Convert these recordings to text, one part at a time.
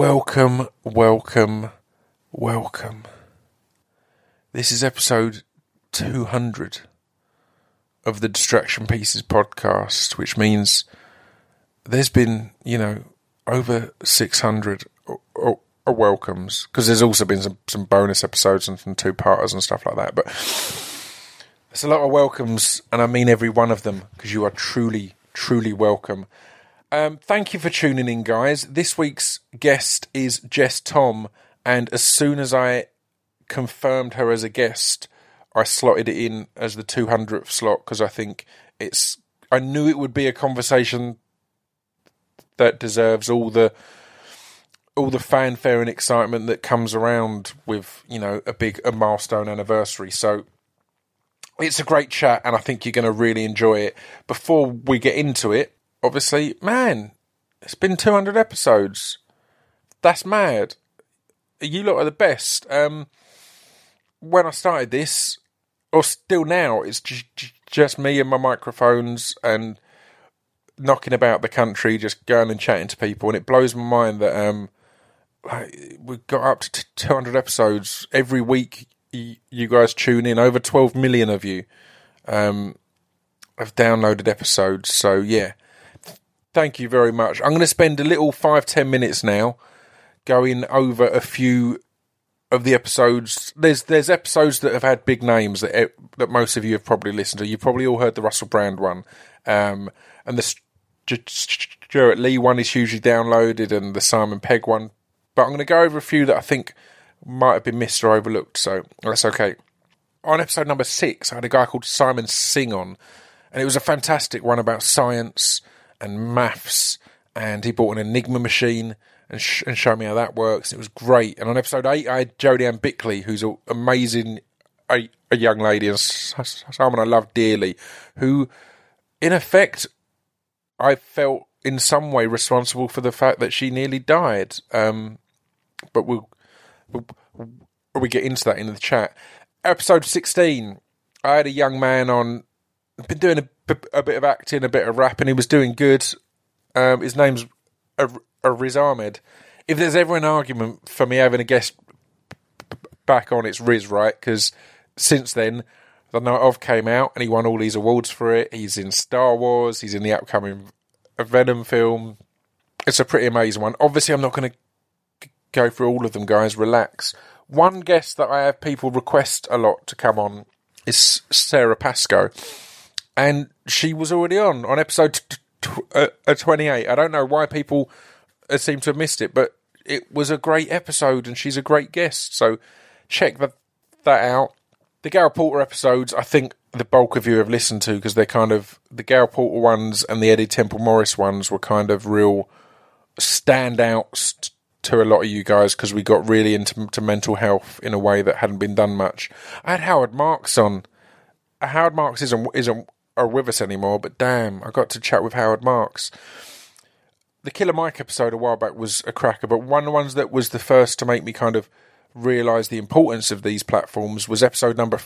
Welcome, welcome, welcome. This is episode 200 of the Distraction Pieces podcast, which means there's been, you know, over 600 o- o- o- welcomes, because there's also been some, some bonus episodes and some two parters and stuff like that. But it's a lot of welcomes, and I mean every one of them, because you are truly, truly welcome. Um, thank you for tuning in, guys. This week's guest is Jess Thom, and as soon as I confirmed her as a guest, I slotted it in as the 200th slot because I think it's. I knew it would be a conversation that deserves all the all the fanfare and excitement that comes around with you know a big a milestone anniversary. So it's a great chat, and I think you're going to really enjoy it. Before we get into it, obviously, man, it's been 200 episodes. That's mad. You lot are the best. Um, when I started this, or still now, it's j- j- just me and my microphones and knocking about the country, just going and chatting to people, and it blows my mind that um, like, we've got up to t- 200 episodes every week. You guys tune in, over 12 million of you um, have downloaded episodes. So yeah, thank you very much. I'm going to spend a little five ten minutes now going over a few of the episodes. There's there's episodes that have had big names that e- that most of you have probably listened to. You've probably all heard the Russell Brand one, um, and the St- Stewart Lee one is hugely downloaded, and the Simon Pegg one. But I'm going to go over a few that I think might have been missed or overlooked. So that's okay. On episode number six, I had a guy called Simon Singh on, and it was a fantastic one about science and maths. And he bought an Enigma machine and, sh- and showed me how that works. It was great. And on episode eight, I had Jodie Ann Bickley, who's an amazing a, a young lady and someone I love dearly, who, in effect, I felt in some way responsible for the fact that she nearly died. Um, but we'll, we'll we get into that in the chat. Episode sixteen, I had a young man on. Been doing a bit of acting, a bit of rap, And he was doing good. Um, his name's a, a Riz Ahmed. If there's ever an argument for me having a guest back on, it's Riz, right? Because since then, the Night of came out and he won all these awards for it. He's in Star Wars. He's in the upcoming Venom film. It's a pretty amazing one. Obviously, I'm not going to go through all of them, guys. Relax. One guest that I have people request a lot to come on is Sara Pascoe, and she was already on on episode t- t- uh, uh, 28. I don't know why people uh, seem to have missed it, but it was a great episode, and she's a great guest. So check that that out. The Gail Porter episodes, I think the bulk of you have listened to because they're kind of the Gail Porter ones and the Eddie Temple Morris ones were kind of real standouts to a lot of you guys because we got really into to mental health in a way that hadn't been done much. I had Howard Marks on. Howard Marks isn't isn't uh, with us anymore, but damn, I got to chat with Howard Marks. The Killer Mike episode a while back was a cracker, but one of the ones that was the first to make me kind of realise the importance of these platforms was episode number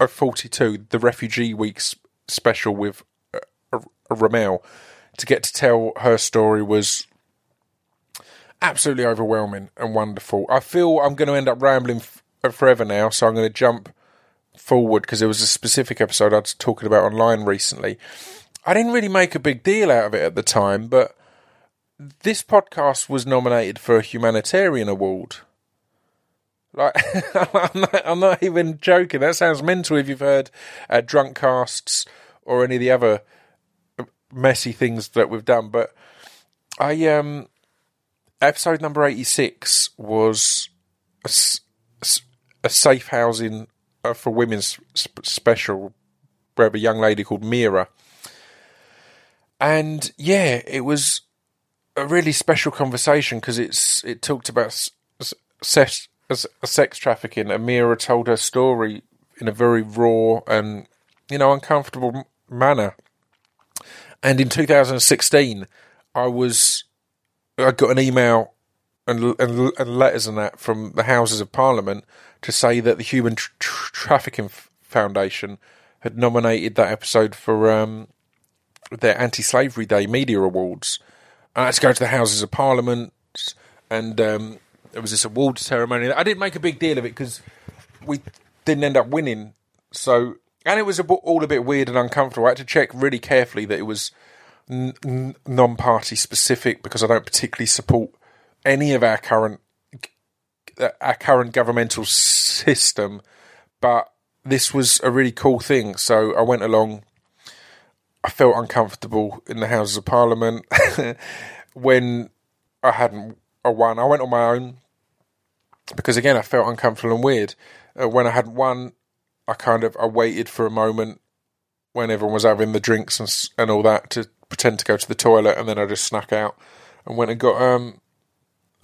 uh, 42, the Refugee Weeks special with uh, uh, Ramel. To get to tell her story was absolutely overwhelming and wonderful. I feel I'm going to end up rambling f- forever now, so I'm going to jump forward because there was a specific episode I was talking about online recently. I didn't really make a big deal out of it at the time, but this podcast was nominated for a humanitarian award. Like, I'm, not, I'm not even joking. That sounds mental if you've heard uh, drunk casts or any of the other messy things that we've done. But I um episode number 86 was a safe housing uh, Uh, for women's sp- special where a young lady called Mira. And yeah it was a really special conversation because it's it talked about sex, sex trafficking and Mira told her story in a very raw and you know uncomfortable manner. And in 2016 I was I got an email and, and, and letters and that from the Houses of Parliament to say that the Human Tr- Tr- Trafficking Foundation had nominated that episode for um, their Anti-Slavery Day Media Awards. I had to go to the Houses of Parliament, and um, there was this awards ceremony. I didn't make a big deal of it because we didn't end up winning. So, and it was all a bit weird and uncomfortable. I had to check really carefully that it was n- n- non-party specific because I don't particularly support any of our current our current governmental system. But this was a really cool thing, so I went along. I felt uncomfortable in the Houses of Parliament when I hadn't won. I went on my own because again I felt uncomfortable and weird. Uh, when I hadn't won, I kind of I waited for a moment when everyone was having the drinks and and all that to pretend to go to the toilet, and then I just snuck out and went and got um,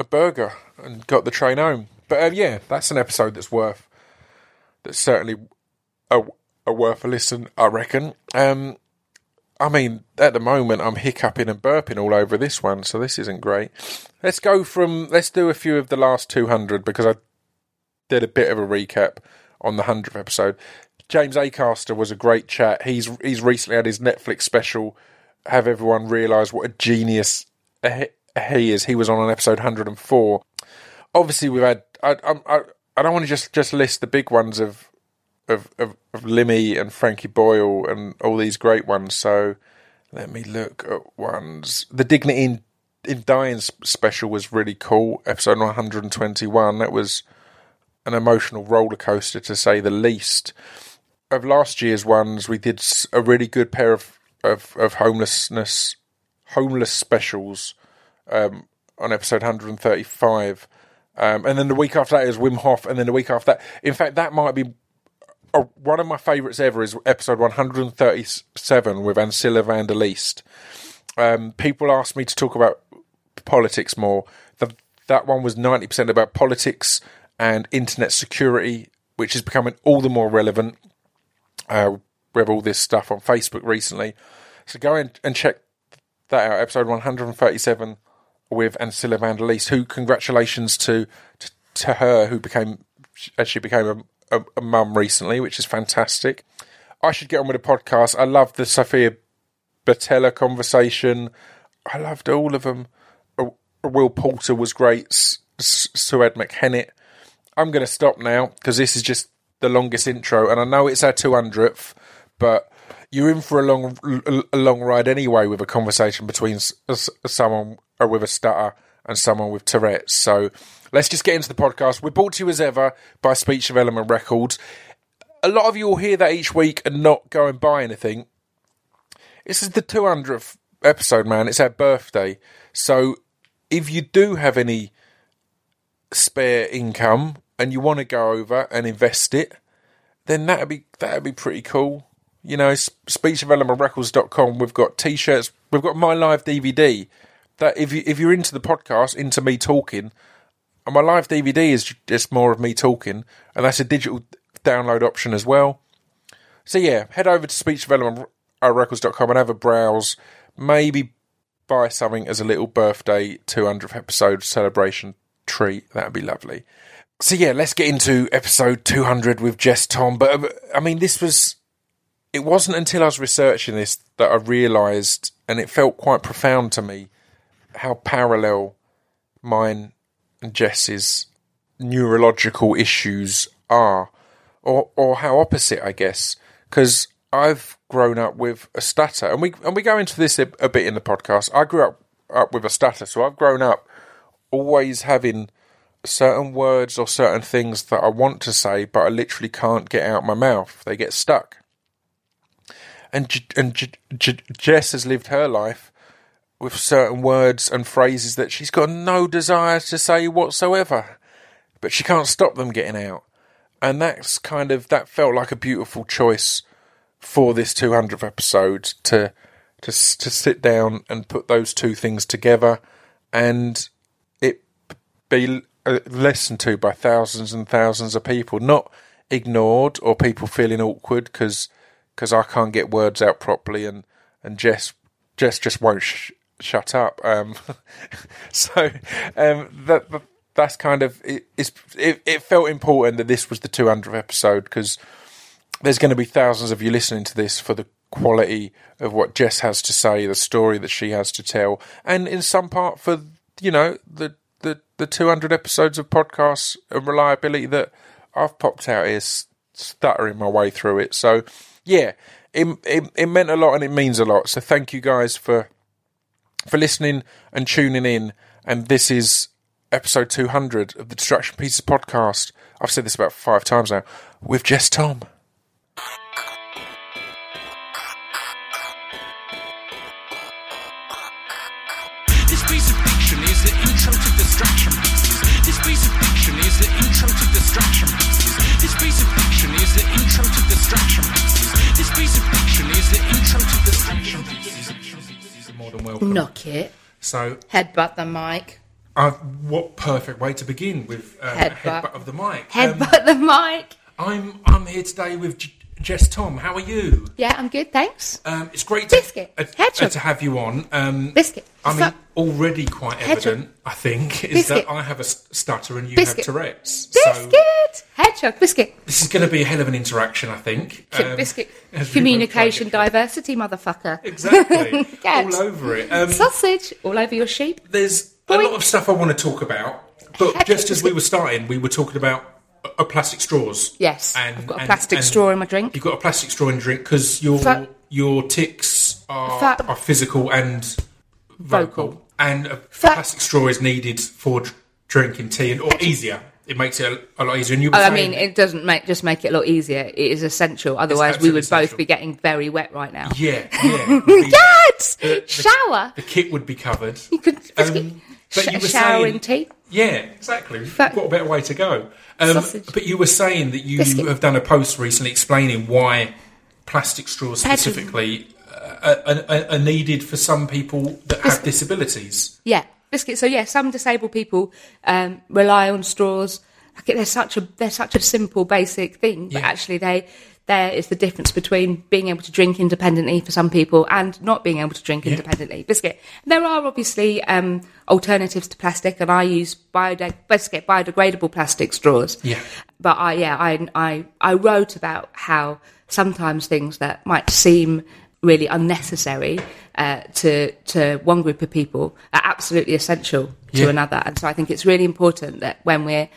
a burger and got the train home. But uh, yeah, that's an episode that's worth that's certainly a, a worth a listen, I reckon. Um, I mean, at the moment, I'm hiccuping and burping all over this one, so this isn't great. Let's go from let's do a few of the last 200 because I did a bit of a recap on the hundredth episode. James Acaster was a great chat. He's he's recently had his Netflix special. Have everyone realise what a genius he is? He was on an episode 104. Obviously, we've had. I I I don't want to just just list the big ones of of of, of Limmy and Frankie Boyle and all these great ones. So let me look at ones. The Dignity in in Dying special was really cool. Episode 121. That was an emotional roller coaster to say the least. Of last year's ones, we did a really good pair of of, of homelessness homeless specials um, on episode 135. Um, and then the week after that is Wim Hof, and then the week after that, in fact, that might be uh, one of my favourites ever. Is episode 137 with Ancilla van de Leest. Um, people ask me to talk about politics more. The, that one was 90% about politics and internet security, which is becoming all the more relevant. Uh, we have all this stuff on Facebook recently. So go and check that out, episode 137 with Ancilla van de Leest, who, congratulations to, to, to her, who became, as she became a, a, a mum recently, which is fantastic. I should get on with the podcast. I love the Sofia Boutella conversation. I loved all of them. Uh, Will Porter was great. Suad Makhenit I'm going to stop now because this is just the longest intro, and I know it's our 200th, but you're in for a long, a long ride anyway with a conversation between someone uh, with a stutter and someone with Tourette's. So let's just get into the podcast. We're brought to you as ever by Speech Development Records. A lot of you will hear that each week and not go and buy anything. This is the 200th episode, man. It's our birthday. So if you do have any spare income and you want to go over and invest it, then that'd be that'd be pretty cool. You know, speechdevelopmentrecords.com. We've got t-shirts. We've got my live DVD. That if you if you're into the podcast, into me talking, and my live DVD is just more of me talking, and that's a digital download option as well. So yeah, head over to speechdevelopmentrecords.com and have a browse. Maybe buy something as a little birthday 200th episode celebration treat. That'd be lovely so yeah, let's get into episode 200 with Jess Thom. But uh, I mean, this was, it wasn't until I was researching this that I realised, and it felt quite profound to me, how parallel mine and Jess's neurological issues are, or or how opposite, I guess, because I've grown up with a stutter, and we and we go into this a, a bit in the podcast. I grew up up with a stutter, so I've grown up always having certain words or certain things that I want to say, but I literally can't get out my mouth. They get stuck. And J- and J- J- Jess has lived her life with certain words and phrases that she's got no desire to say whatsoever, but she can't stop them getting out. And that's kind of that felt like a beautiful choice for this 200th episode to to to sit down and put those two things together. And it be uh, listened to by thousands and thousands of people, not ignored or people feeling awkward because because I can't get words out properly and and Jess Jess just won't sh- shut up. Um, so um, that that's kind of it, it, it. felt important that this was the 200th episode because there's going to be thousands of you listening to this for the quality of what Jess has to say, the story that she has to tell, and in some part for you know the the, the 200 episodes of podcasts and reliability that I've popped out here s- stuttering my way through it. So, yeah, it, it, it meant a lot and it means a lot. So, thank you guys for for listening and tuning in. And this is episode 200 of the Distraction Pieces podcast. I've said this about five times now with Jess Thom. Is the intro to distraction pieces. More than welcome. Knock it. So, Headbutt the mic. uh, what perfect way to begin with uh, Headbutt. headbutt of the mic. Um, Headbutt the mic. I'm I'm here today with J- Jess Thom. How are you? Yeah, I'm good, thanks. Um, it's great to, Biscuit. uh, Hedgehog. uh, to have you on. Um, Biscuit. I mean, already quite Hedgehog. evident, I think, is Biscuit. that I have a stutter and you Biscuit. have Tourette's. Biscuit. So Hedgehog. Biscuit. this is going to be a hell of an interaction, I think. Um, Biscuit. as we both Communication try to get diversity, motherfucker. Exactly. All over it. Um, Sausage all over your sheep. there's a lot of stuff I want to talk about, but Heck, just as we were starting, we were talking about uh, plastic straws. Yes, And- I've got a and- plastic and straw in my drink. You've got a plastic straw in drink because your Fa- your tics are, Fa- are physical and vocal, Vocal. and a Fa- plastic straw is needed for dr- drinking tea, and or easier. It makes it a, a lot easier. And you Oh, I mean, it doesn't make just make it a lot easier. It is essential. Otherwise, we would both be getting very wet right now. yeah, yeah. the, Cats! the- Shower. the kit would be covered. You could Um, but sh- you were shower saying- in tea. Yeah, exactly. Fa- got a better way to go. Um, but you were saying that you Biscuit. have done a post recently explaining why plastic straws specifically uh, are, are, are needed for some people that have disabilities. Yeah, biscuits. So yeah, some disabled people um, rely on straws. Like they're such a they're such a simple, basic thing, but Yeah. actually they there is the difference between being able to drink independently for some people and not being able to drink Yeah. independently. Biscuit. There are obviously um, alternatives to plastic, and I use biode- biscuit biodegradable plastic straws. Yeah. But I yeah I I I wrote about how sometimes things that might seem really unnecessary uh, to to one group of people are absolutely essential to Yeah. another. And so I think it's really important that when we're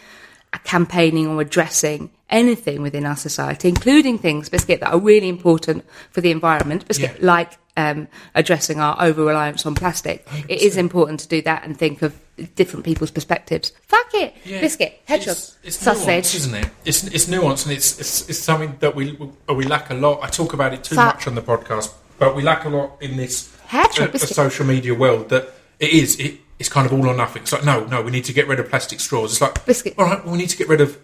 campaigning or addressing anything within our society, including things, Biscuit, that are really important for the environment, Biscuit, Yeah. like um, addressing our over reliance on plastic, it is important to do that and think of different people's perspectives. Fuck it, Yeah. Biscuit, hedgehog, It's, it's sausage. nuance, isn't it? It's it's nuance, and it's it's, it's something that we we lack a lot. I talk about it too Fa- much on the podcast, but we lack a lot in this Hedgehog uh, social media world. That it is it, it's kind of all or nothing. It's like no, no, we need to get rid of plastic straws. It's like Biscuit. all right, well, we need to get rid of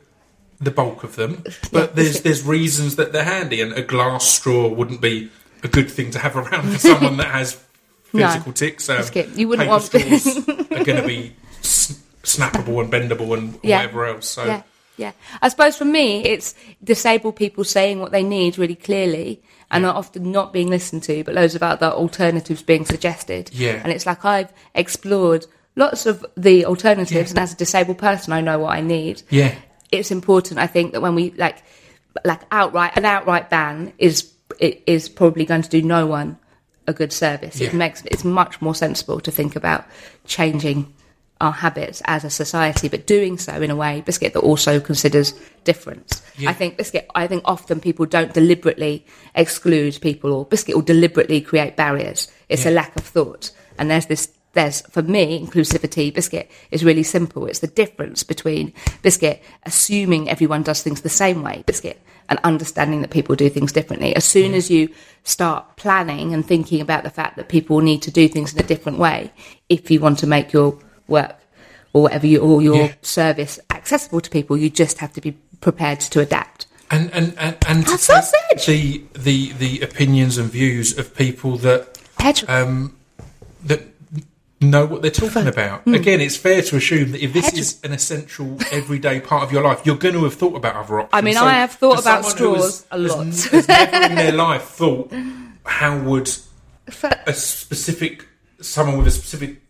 the bulk of them, but there's there's reasons that they're handy, and a glass straw wouldn't be a good thing to have around for someone that has No. physical tics. Um, You wouldn't want- straws are going to be s- snappable and bendable and Yeah. whatever else. So. Yeah, yeah. I suppose for me, it's disabled people saying what they need really clearly and are often not being listened to, but loads of other alternatives being suggested. Yeah. And it's like I've explored lots of the alternatives, Yeah. and as a disabled person, I know what I need. Yeah. It's important, I think, that when we like, like outright, an outright ban is it is probably going to do no one a good service. It makes it's much more sensible to think about changing our habits as a society, but doing so in a way, Biscuit, that also considers difference. Yeah. I think Biscuit. I think often people don't deliberately exclude people, or Biscuit will deliberately create barriers. It's a lack of thought, and there's this. There's for me, inclusivity. Biscuit is really simple. It's the difference between Biscuit assuming everyone does things the same way, Biscuit, and understanding that people do things differently. As soon as you start planning and thinking about the fact that people need to do things in a different way, if you want to make your work or whatever you or your Yeah. service accessible to people, you just have to be prepared to adapt. and and and, and sausage! the the the opinions and views of people that um that know what they're talking about. Hmm. Again, it's fair to assume that if this Hedgehog. is an essential everyday part of your life, you're going to have thought about other options. I mean, I have thought about straws a lot. Has, has never in their life thought how would a specific someone with a specific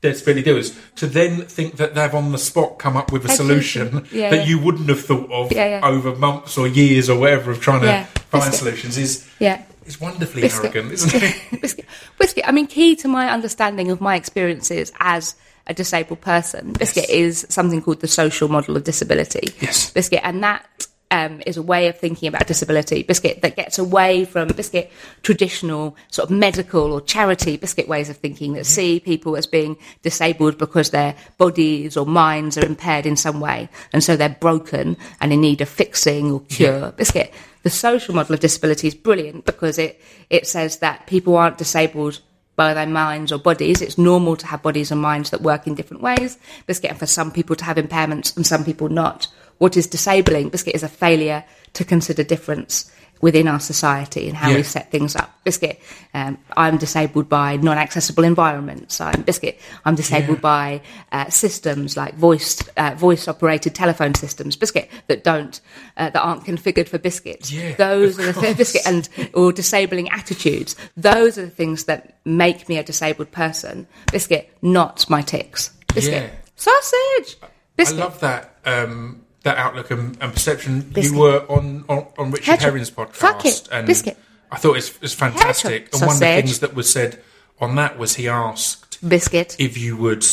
disability do is to then think that they've on the spot come up with a solution Yeah, that yeah. you wouldn't have thought of Yeah, over months or years or whatever of trying to Find Biscuit. solutions is Yeah. is wonderfully Biscuit. arrogant, isn't it? biscuit. Biscuit. I mean, key to my understanding of my experiences as a disabled person, Biscuit Yes. is something called the social model of disability. Yes. Biscuit, and that um, is a way of thinking about disability. Biscuit that gets away from Biscuit traditional sort of medical or charity Biscuit ways of thinking that see people as being disabled because their bodies or minds are impaired in some way, and so they're broken and in need of fixing or cure. Biscuit. The social model of disability is brilliant because it it says that people aren't disabled by their minds or bodies. It's normal to have bodies and minds that work in different ways. Biscuit, and for some people to have impairments and some people not. What is disabling? Biscuit is a failure to consider difference within our society and how Yeah. we set things up. Biscuit, um, I'm disabled by non-accessible environments. I'm biscuit. I'm disabled Yeah. by uh, systems like voice uh, voice-operated telephone systems. Biscuit that don't uh, that aren't configured for biscuits. Yeah, Those are the th- biscuit and or disabling attitudes. Those are the things that make me a disabled person. Biscuit, not my tics. Biscuit, sausage. I love that um, that outlook and, and perception. Biscuit. You were on, on, on Richard Hedgehog. Herring's podcast, Fuck it. and Biscuit. I thought it's, it's fantastic. And one of the things that was said on that was he asked Biscuit. if you would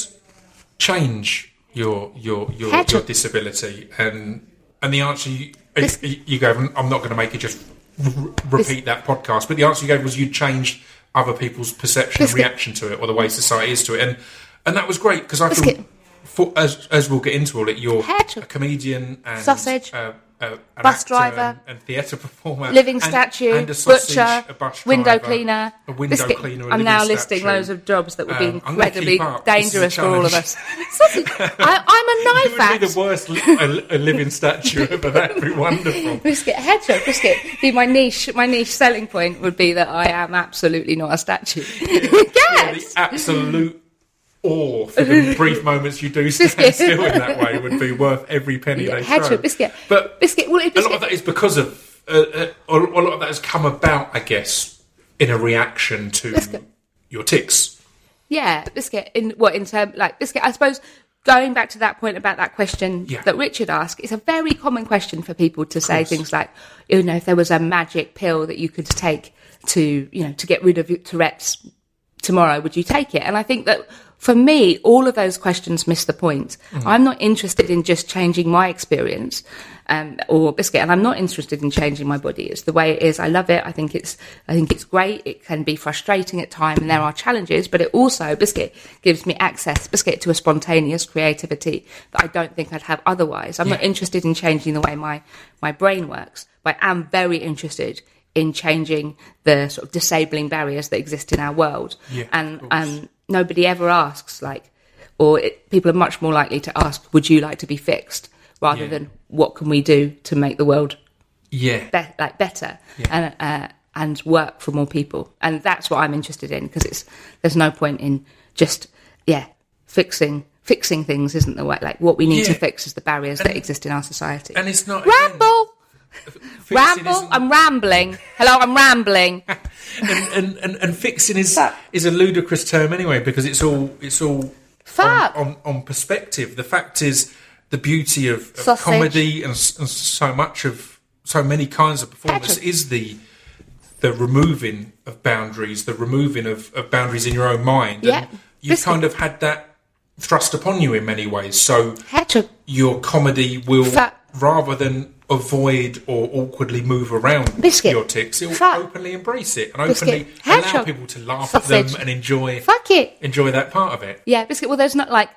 change your your your, your disability, and and the answer you, you you gave. I'm not going to make you just r- repeat that podcast, but the answer you gave was you'd change other people's perception Biscuit. and reaction to it, or the way society is to it, and and that was great because I Biscuit. For, as, as we'll get into all it, you're Hedgehog. a comedian and Sausage. uh, uh, Bus driver. and, and theatre performer, Living statue, and a sausage, butcher, a bus window cleaner. a window biscuit. cleaner. I'm now listing statue. loads of jobs that would be Um, incredibly keep up. This is a dangerous for all of us. Sausage. I, I'm a knife would be the worst li- a, a living statue ever. That'd be wonderful. Biscuit, hedgehog, biscuit. See, my niche, my niche selling point would be that I am absolutely not a statue. Yeah, the yes. absolute awe for the brief moments you do stand still in that way would be worth every penny Yeah, they throw. biscuit. But Biscuit. Well, a lot of that is because of uh, uh, a lot of that has come about, I guess, in a reaction to Biscuit. your tics. Yeah, biscuit. In what in term like biscuit? I suppose going back to that point about that question Yeah. that Richard asked, it's a very common question for people to say things like, you know, if there was a magic pill that you could take to, you know, to get rid of Tourette's tomorrow, would you take it? And I think that for me, all of those questions miss the point. I'm not interested in just changing my experience um, or biscuit, and I'm not interested in changing my body. It's the way it is. I love it. I think it's, I think it's great. It can be frustrating at times, and there are challenges, but it also biscuit gives me access, biscuit, to a spontaneous creativity that I don't think I'd have otherwise. I'm not interested in changing the way my my brain works, but I am very interested in changing the sort of disabling barriers that exist in our world. Yeah, and um, nobody ever asks like, or it, people are much more likely to ask, "Would you like to be fixed?" rather Yeah. than "What can we do to make the world Yeah, be- like better and uh, and work for more people?" And that's what I'm interested in because it's there's no point in just yeah fixing fixing things isn't the way. Like what we need to fix is the barriers that exist in our society. and it's not Ramble. fixing Ramble. isn't- I'm rambling. Hello, I'm rambling. and, and, and, and fixing is Fuck. is a ludicrous term anyway because it's all it's all on, on, on perspective. The fact is the beauty of, of comedy and, and so much of so many kinds of performance Patrick. is the the removing of boundaries, the removing of, of boundaries in your own mind. Yeah. And you've Biscuit. kind of had that thrust upon you in many ways. So your comedy will rather than avoid or awkwardly move around Biscuit. your tics, it will Fat. openly embrace it and Biscuit. openly allow Hedgehog. people to laugh at Sausage. them and enjoy Fuck it. enjoy that part of it. Yeah, biscuit. Well, there's not like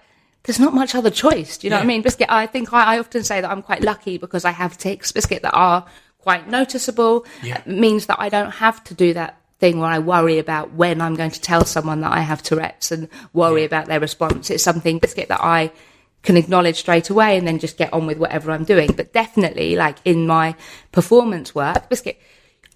there's not much other choice. Do you know what I Yeah. mean? Biscuit. I think I, I often say that I'm quite lucky because I have tics. Biscuit that are quite noticeable. Yeah. It means that I don't have to do that thing where I worry about when I'm going to tell someone that I have Tourette's and worry about their response. It's something biscuit that I can acknowledge straight away and then just get on with whatever I'm doing. But definitely, like in my performance work, biscuit.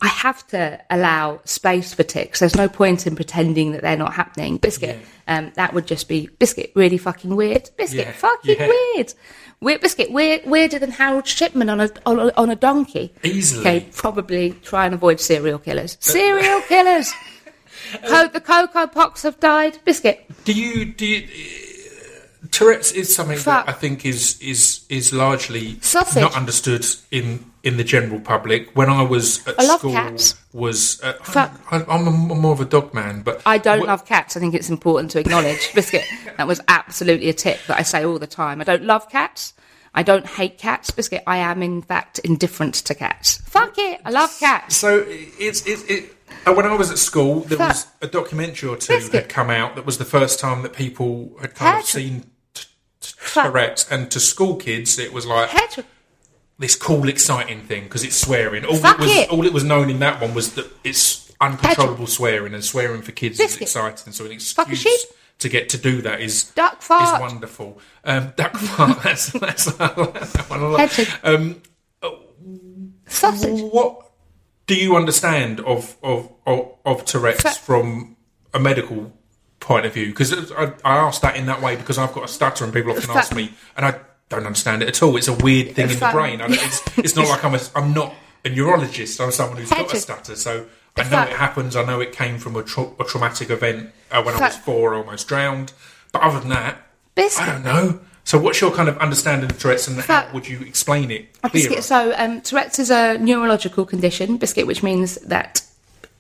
I have to allow space for tics. There's no point in pretending that they're not happening. Biscuit, um, that would just be biscuit. Really fucking weird. Biscuit, Yeah, fucking yeah. weird. Weird biscuit. Weird, weirder than Harold Shipman on a on a, on a donkey. Easily. Okay, probably try and avoid serial killers. Serial killers. Co- the cocoa pox have died. Biscuit. Do you do you, Tourette's is something Fuck. that I think is is is largely Sausage. not understood in in the general public. When I was at I love school, cats. was uh. I'm, I'm, a, I'm more of a dog man, but I don't Wh- love cats. I think it's important to acknowledge. Biscuit, that was absolutely a tip that I say all the time. I don't love cats. I don't hate cats. Biscuit, I am in fact indifferent to cats. Fuck it. I love cats. So it's it's it. uh, When I was at school, there Fuck. was a documentary or two Biscuit. had come out that was the first time that people had kind of seen Fuck. Tourette's, and to school kids, it was like this cool, exciting thing because it's swearing. All Fuck it was, it. all it was known in that one was that it's uncontrollable swearing, and swearing for kids Biscuit. is exciting. So an excuse to get to do that is Duck fart. is wonderful. Um, duck fart. That's that's that one. Um, Sausage. what do you understand of of of, of Tourette's from a medical point of view? Because I, I asked that in that way because I've got a stutter, and people often Fa- ask me, and I don't understand it at all. It's a weird thing in the brain. I, don't- it's, it's not like I'm a, I'm not a neurologist. I'm someone who's got a stutter, so. I know it happens. I know it came from a, tra- a traumatic event uh, when I was four, almost drowned. But other than that, Biscuit. I don't know. So, what's your kind of understanding of Tourette's, and how would you explain it clearer? Biscuit. So, um, Tourette's is a neurological condition, biscuit, which means that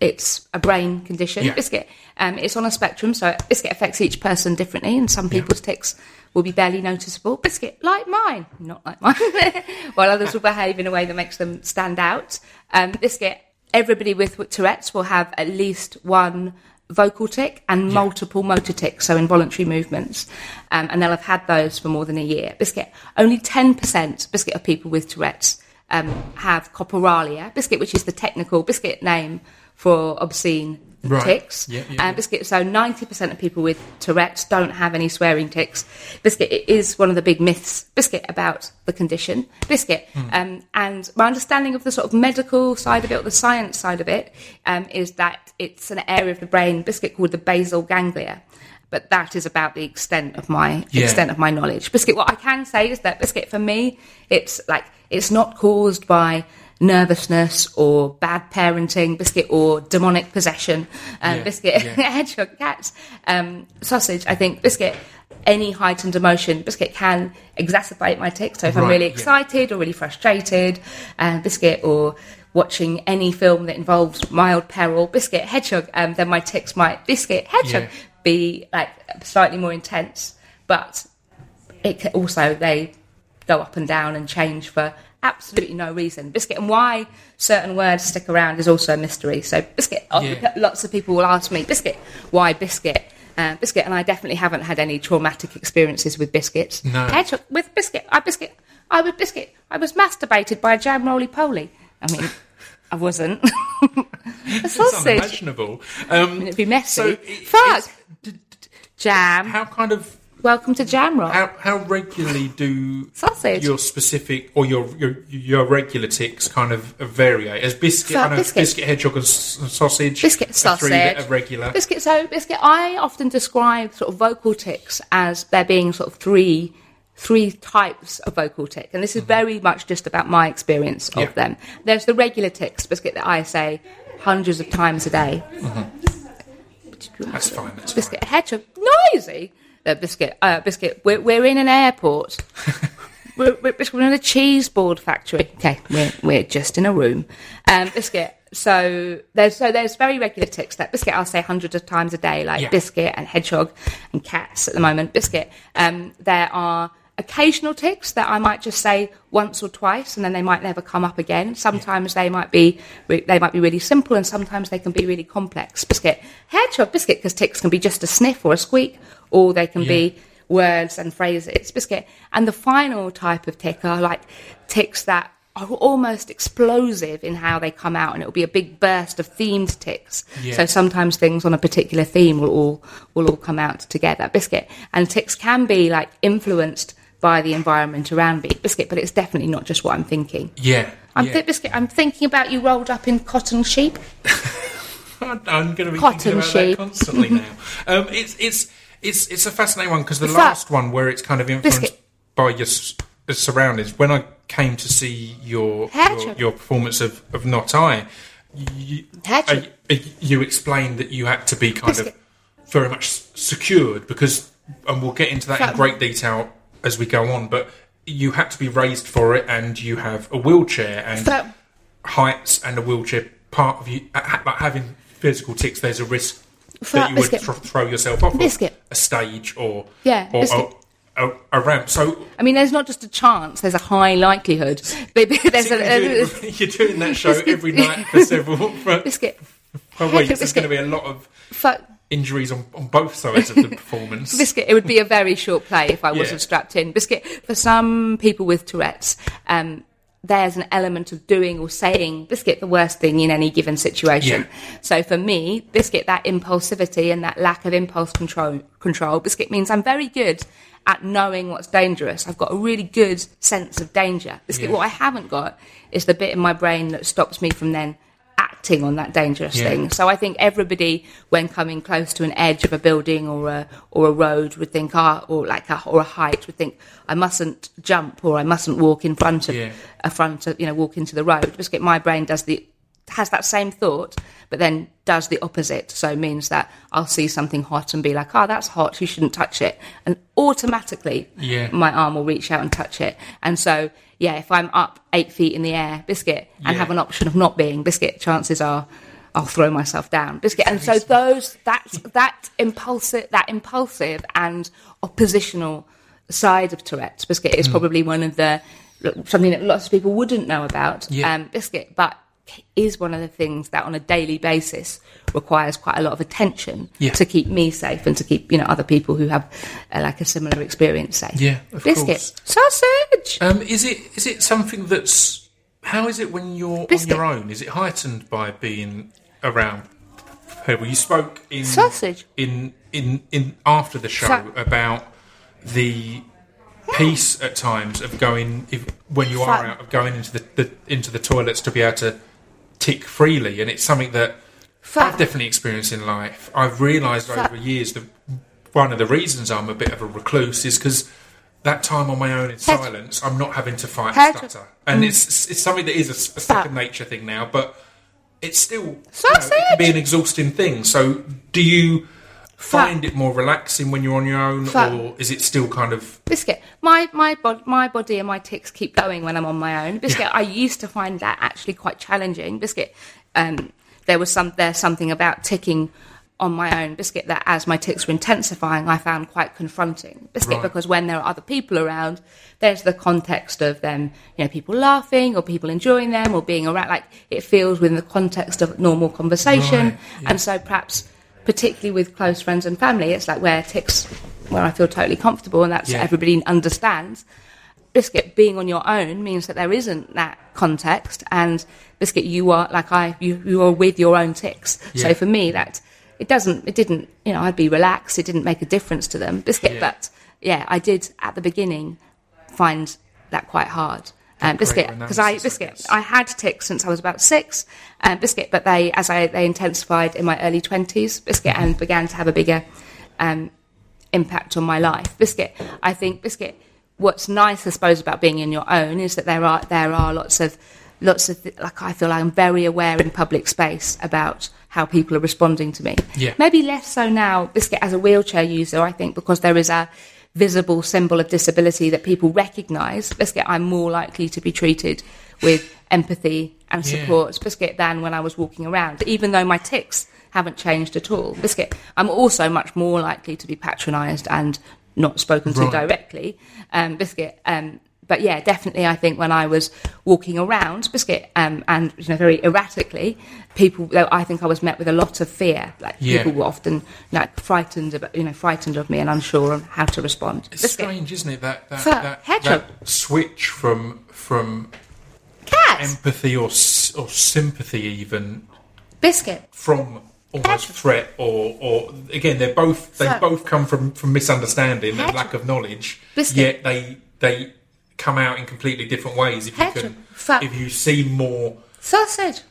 it's a brain condition. Yeah. Biscuit. Um, it's on a spectrum, so biscuit affects each person differently, and some people's tics will be barely noticeable. Biscuit, like mine, not like mine, while others will behave in a way that makes them stand out. Um, biscuit. Everybody with Tourette's will have at least one vocal tic and multiple motor tics, so involuntary movements, um, and they'll have had those for more than a year. Biscuit. Only ten percent biscuit of people with Tourette's um, have coprolalia. Biscuit, which is the technical biscuit name for obscene Right. tics. Yeah, yeah. Biscuit. So ninety percent of people with Tourette's don't have any swearing tics. Biscuit it is one of the big myths. Biscuit about the condition. Biscuit. Hmm. Um, and my understanding of the sort of medical side of it, or the science side of it, um, is that it's an area of the brain, biscuit called the basal ganglia. But that is about the extent of my Yeah. extent of my knowledge. Biscuit. What I can say is that biscuit for me, it's like it's not caused by nervousness or bad parenting, biscuit or demonic possession, um, Yeah, biscuit, yeah. hedgehog, cats, um, sausage. I think biscuit. Any heightened emotion, biscuit can exacerbate my tics. So if I'm Right, really yeah. excited or really frustrated, uh, biscuit or watching any film that involves mild peril, biscuit, hedgehog, um, then my tics might biscuit, hedgehog Yeah. be like slightly more intense. But it can also they go up and down and change for absolutely no reason. Biscuit and why certain words stick around is also a mystery. So biscuit, uh, Yeah. lots of people will ask me biscuit, why biscuit? Uh, biscuit, and I definitely haven't had any traumatic experiences with biscuits. No. Hedgehog with biscuit, I biscuit, I was biscuit, I was masturbated by a jam roly poly. I mean, I wasn't. a It's sausage. unimaginable. Um, It'd be messy. So it- Fuck. d- d- Jam. How kind of Welcome to Jam Rock. how, how regularly do Sausage. your specific or your your, your regular tics kind of vary? As biscuit, I know biscuit. biscuit, hedgehog, and sausage. Biscuit are three that sausage. are regular. Biscuit. So biscuit. I often describe sort of vocal tics as there being sort of three three types of vocal tic, and this is very much just about my experience of Mm-hmm. Yeah. them. There's the regular tics, biscuit, that I say hundreds of times a day. That's fine. That's Biscuit, fine. hedgehog, noisy. Uh, biscuit, uh, biscuit. We're, we're in an airport. we're, we're, we're in a cheese board factory. Okay, we're, we're just in a room. Um, biscuit. So there's so there's very regular tics that biscuit I'll say hundreds of times a day, like Yeah. biscuit and hedgehog and cats at the moment. Biscuit. Um, there are occasional tics that I might just say once or twice, and then they might never come up again. Sometimes they might be re- they might be really simple, and sometimes they can be really complex. Biscuit, hedgehog, biscuit, because tics can be just a sniff or a squeak, or they can be words and phrases. Biscuit, and the final type of tic are like tics that are almost explosive in how they come out, and it'll be a big burst of themed tics. Yeah. So sometimes things on a particular theme will all will all come out together. Biscuit and tics can be like influenced by the environment around me. Biscuit, but it's definitely not just what I'm thinking. Yeah. I'm yeah. thi- biscuit. I'm thinking about you rolled up in cotton sheep. I'm going to be Cotton thinking about sheep. that constantly now. Um, it's it's it's it's a fascinating one because the It's last one where it's kind of influenced Biscuit. by your s- surroundings. When I came to see your your, your performance of, of Not I, you, uh, you explained that you had to be kind Biscuit. of very much secured because, and we'll get into that in great detail as we go on, but. you had to be raised for it, and you have a wheelchair and heights and a wheelchair. Part of you, like having physical tics, there's a risk that you would biscuit. thro- throw yourself off of a stage or Yeah, or biscuit. a, a, a ramp. So I mean, there's not just a chance; there's a high likelihood. But there's a, you're, doing, you're doing that show every night for several for, biscuit. for Heck, weeks. There's going to be a lot of Fuck. injuries on, on both sides of the performance. Biscuit, it would be a very short play if I Yeah. wasn't strapped in. Biscuit, for some people with Tourette's, um, there's an element of doing or saying biscuit the worst thing in any given situation. Yeah. So for me, biscuit that impulsivity and that lack of impulse control control, biscuit means I'm very good at knowing what's dangerous. I've got a really good sense of danger. Biscuit, Yeah. what I haven't got is the bit in my brain that stops me from then acting on that dangerous Yeah. thing. So I think everybody, when coming close to an edge of a building or a or a road, would think, ah, or like a, or a height, would think, I mustn't jump or I mustn't walk in front of Yeah. a front of you know walk into the road. Just get my brain does the has that same thought, but then does the opposite. So it means that I'll see something hot and be like, oh, that's hot, you shouldn't touch it, and automatically Yeah. my arm will reach out and touch it. And so yeah, if I'm up eight feet in the air, biscuit, and Yeah. have an option of not being biscuit, chances are I'll throw myself down biscuit. And so those that's that impulsive that impulsive and oppositional side of Tourette's biscuit is probably one of the something that lots of people wouldn't know about Yeah. um, biscuit, but is one of the things that on a daily basis requires quite a lot of attention Yeah. to keep me safe and to keep you know other people who have uh, like a similar experience safe. Yeah, of biscuit course. sausage. Um, is it is it something that's how is it when you're Biscuit. on your own? Is it heightened by being around people? You spoke in Sausage. in in in after the show Sa- about the peace at times of going if when you are out of going into the, the into the toilets to be able to tick freely, and it's something that Fa- I've definitely experienced in life. I've realised over years that one of the reasons I'm a bit of a recluse is because that time on my own in silence, I'm not having to fight Head- stutter, and it's it's something that is a second nature thing now, but it's still you know, it can be an exhausting thing. So, do you find it more relaxing when you're on your own, or is it still kind of Biscuit. My my bod- my body and my tics keep going when I'm on my own. Biscuit. I used to find that actually quite challenging. Biscuit. Um, there was some there's something about ticking on my own biscuit that as my tics were intensifying I found quite confronting biscuit Right. because when there are other people around there's the context of them you know people laughing or people enjoying them or being around like it feels within the context of normal conversation Right, yeah. and so perhaps particularly with close friends and family it's like where tics where I feel totally comfortable and that's Yeah. everybody understands biscuit being on your own means that there isn't that context and biscuit you are like i you, you are with your own tics Yeah. so for me that it doesn't it didn't you know i'd be relaxed it didn't make a difference to them biscuit Yeah. but yeah i did at the beginning find that quite hard um, biscuit because i biscuit. I, had tics since i was about six um, biscuit but they as i they intensified in my early 20s biscuit and began to have a bigger um, impact on my life. Biscuit, I think biscuit. What's nice, I suppose, about being in your own is that there are there are lots of lots of th- like I feel I'm very aware in public space about how people are responding to me. Yeah. Maybe less so now, biscuit as a wheelchair user. I think because there is a visible symbol of disability that people recognise. Biscuit, I'm more likely to be treated with empathy and Yeah. support biscuit than when I was walking around, even though my tics haven't changed at all. Biscuit, I'm also much more likely to be patronised and not spoken to directly. Um, biscuit, um, but yeah, definitely, I think when I was walking around, biscuit, um, and you know, very erratically, people, I think I was met with a lot of fear. Like Yeah. people were often like frightened, about, you know, frightened of me and unsure on how to respond. It's Biscuit, strange, isn't it? That that, that, that switch from from cat, empathy or or sympathy, even biscuit, from almost threat or or again, they're both they Fa- both come from from misunderstanding and lack of knowledge. Biscuit. Yet they they come out in completely different ways. If you can, if you see more. sausage.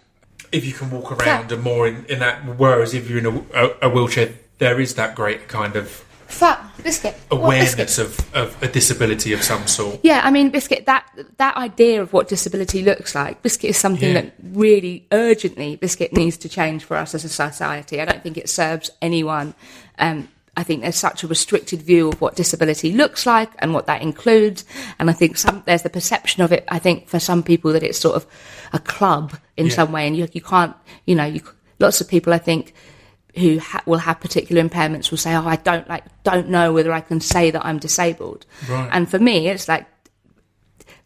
If you can walk around and more in, in that, whereas if you're in a, a, a wheelchair, there is that great kind of Fat biscuit. What biscuit? awareness of, of a disability of some sort. Yeah, I mean, biscuit. That that idea of what disability looks like, biscuit is something Yeah. that really urgently biscuit needs to change for us as a society. I don't think it serves anyone. Um, I think there's such a restricted view of what disability looks like and what that includes. And I think some, there's the perception of it, I think, for some people that it's sort of a club in Yeah. some way. And you, you can't, you know, you, lots of people, I think, who ha- will have particular impairments will say, "Oh, I don't like, don't know whether I can say that I'm disabled." Right. And for me, it's like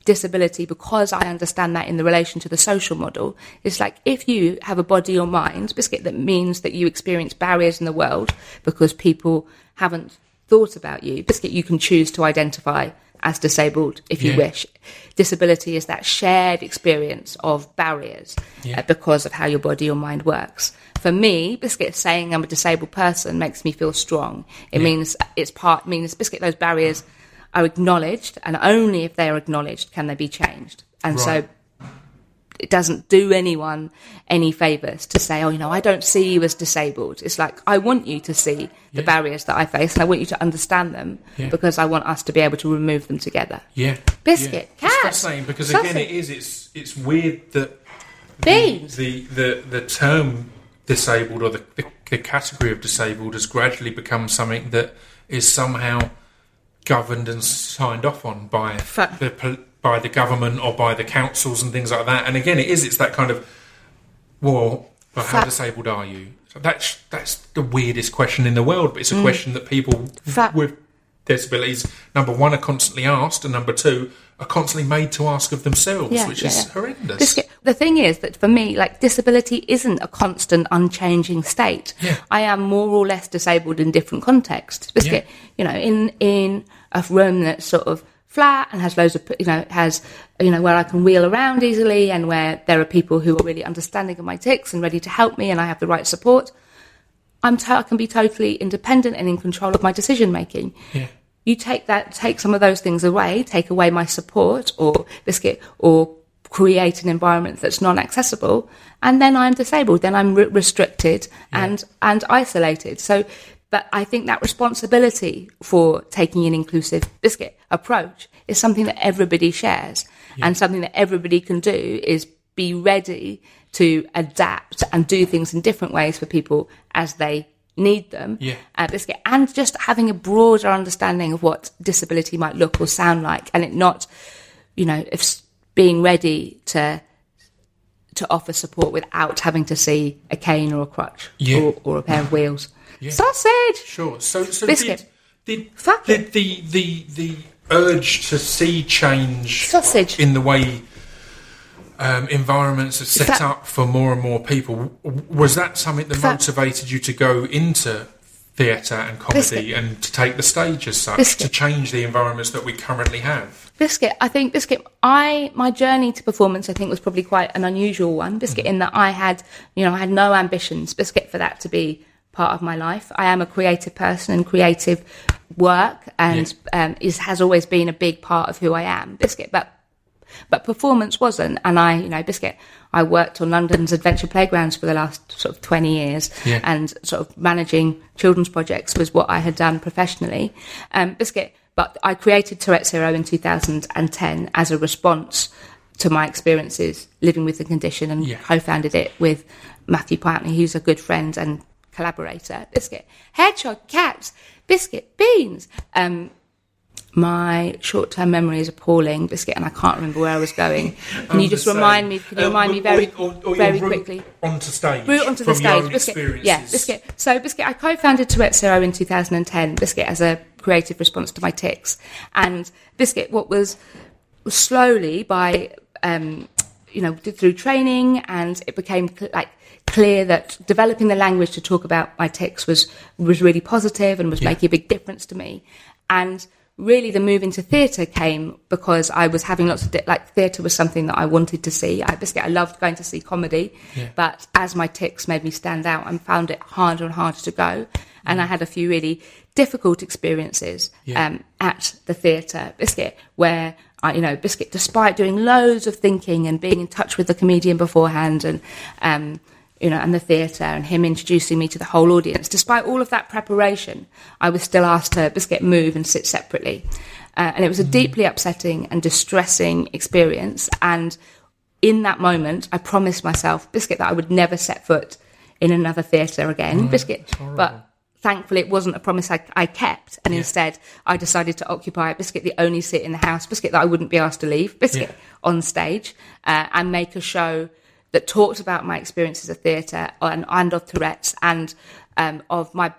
disability because I understand that in the relation to the social model. It's like if you have a body or mind, biscuit, that means that you experience barriers in the world because people haven't thought about you. Biscuit, you can choose to identify as disabled if you Yeah. wish. Disability is that shared experience of barriers Yeah. uh, because of how your body or mind works. For me, Biscuit saying I'm a disabled person makes me feel strong. It Yeah. means it's part means Biscuit those barriers are acknowledged, and only if they are acknowledged can they be changed. And so it doesn't do anyone any favours to say, oh, you know, I don't see you as disabled. It's like, I want you to see the Yeah. barriers that I face and I want you to understand them Yeah. because I want us to be able to remove them together. Yeah. Biscuit, yeah. It's cat, fascinating because sausage. again, it is. It's it's weird that Beans. the the the term disabled or the, the the category of disabled has gradually become something that is somehow governed and signed off on by the by the government or by the councils and things like that. And again, it is. It's that kind of well, but how disabled are you? So that's that's the weirdest question in the world. But it's a Mm. question that people with disabilities, number one, are constantly asked, and number two, are constantly made to ask of themselves, Yeah, which yeah, is yeah. horrendous. The thing is that for me, like disability isn't a constant, unchanging state. I am more or less disabled in different contexts. Biscuit. You know, in in a room that's sort of flat and has loads of you know has you know where I can wheel around easily and where there are people who are really understanding of my tics and ready to help me and I have the right support. I'm to- I can be totally independent and in control of my decision making. Yeah. You take that, take some of those things away, take away my support or biscuit, or create an environment that's non-accessible, and then I'm disabled. Then I'm re- restricted and and isolated. So, but I think that responsibility for taking an inclusive biscuit approach is something that everybody shares, and something that everybody can do is be ready to adapt and do things in different ways for people as they need them. Yeah. Uh, biscuit, and just having a broader understanding of what disability might look or sound like, and it not, you know, if being ready to to offer support without having to see a cane or a crutch Yeah. or, or a pair of wheels. Yeah. Sausage. Sure. So, so Biscuit. did did, did the the the urge to see change Sausage. in the way um, environments are set up for more and more people was that something that motivated you to go into theatre and comedy Biscuit. and to take the stage as such Biscuit. to change the environments that we currently have? Biscuit, I think Biscuit. I my journey to performance, I think, was probably quite an unusual one. Biscuit, Mm-hmm. in that I had, you know, I had no ambitions. Biscuit for that to be part of my life. I am a creative person, and creative work and um, is has always been a big part of who I am. Biscuit, but but performance wasn't. And I, you know, Biscuit, I worked on London's adventure playgrounds for the last sort of 20 years Yeah. and sort of managing children's projects was what I had done professionally. Um, Biscuit, but I created Touretteshero in 2010 as a response to my experiences living with the condition and Yeah. co-founded it with Matthew Pountney, who's a good friend and collaborator. Biscuit, hedgehog, cats, biscuit, beans. Um, my short-term memory is appalling, biscuit, and I can't remember where I was going. Can you just I'm remind me? Can you Uh, remind or- me very, or- or very quickly? onto stage Route onto the stage. Biscuit. Yeah, Biscuit. So, Biscuit, I co founded Touretteshero in 2010, Biscuit, as a creative response to my tics. And Biscuit, what was slowly by, um, you know, through training, and it became like clear that developing the language to talk about my tics was, was really positive and was Yeah. making a big difference to me. And really the move into theatre came because I was having lots of di- like theatre was something that I wanted to see. I basically I loved going to see comedy, Yeah. but as my tics made me stand out, I found it harder and harder to go. And I had a few really difficult experiences Yeah. um, at the theatre, Biscuit, where I, you know, Biscuit, despite doing loads of thinking and being in touch with the comedian beforehand, and um, you know, and the theatre, and him introducing me to the whole audience, despite all of that preparation, I was still asked to Biscuit move and sit separately, uh, and it was a deeply upsetting and distressing experience. And in that moment, I promised myself, Biscuit, that I would never set foot in another theatre again, Biscuit. But thankfully it wasn't a promise I, I kept, and instead I decided to occupy Biscuit, the only seat in the house, Biscuit that I wouldn't be asked to leave, Biscuit Yeah. on stage, uh, and make a show that talked about my experiences of theatre and, and of Tourette's and um, of my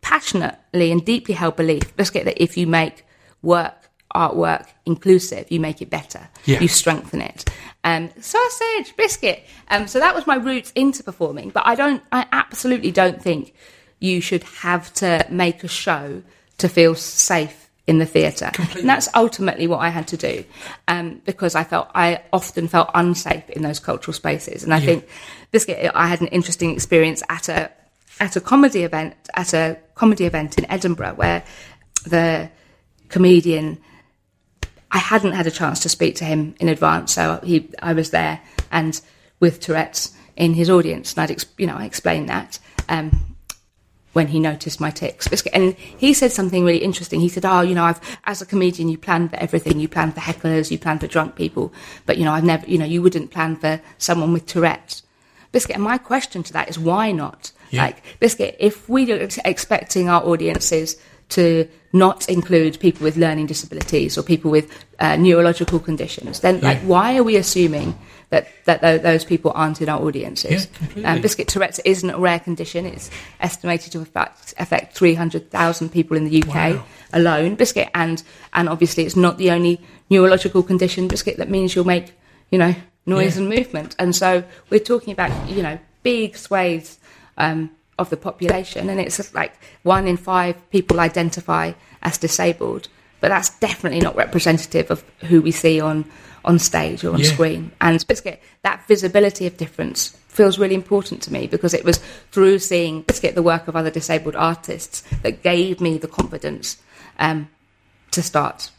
passionately and deeply held belief, Biscuit, that if you make work, artwork inclusive, you make it better. Yeah. You strengthen it. Um, sausage, biscuit. Um, so that was my route into performing. But I don't, I absolutely don't think you should have to make a show to feel safe in the theatre. And that's ultimately what I had to do um, because I felt I often felt unsafe in those cultural spaces. And I think this I had an interesting experience at a at a comedy event at a comedy event in Edinburgh where the comedian I hadn't had a chance to speak to him in advance, so he I was there and with Tourette's in his audience, and I'd ex- you know I explained that um, when he noticed my tics, and he said something really interesting. He said, "Oh, you know, I've as a comedian, you plan for everything. You plan for hecklers, you plan for drunk people, but you know, I've never, you know, you wouldn't plan for someone with Tourette's." Biscuit, and my question to that is why not? Yeah. Like, Biscuit, if we are expecting our audiences to not include people with learning disabilities or people with uh, neurological conditions, then like, why are we assuming that, that tho- those people aren't in our audiences? Yeah. Um, Biscuit Tourette's isn't a rare condition. It's estimated to affect, affect 300,000 people in the UK Wow. alone. Biscuit, and, and obviously it's not the only neurological condition, Biscuit, that means you'll make, you know, noise Yeah. and movement. And so we're talking about, you know, big swathes um, of the population, and it's like one in five people identify as disabled, but that's definitely not representative of who we see on, on stage or on Yeah. screen. And Biscuit, that visibility of difference feels really important to me because it was through seeing Biscuit, the work of other disabled artists, that gave me the confidence um, to start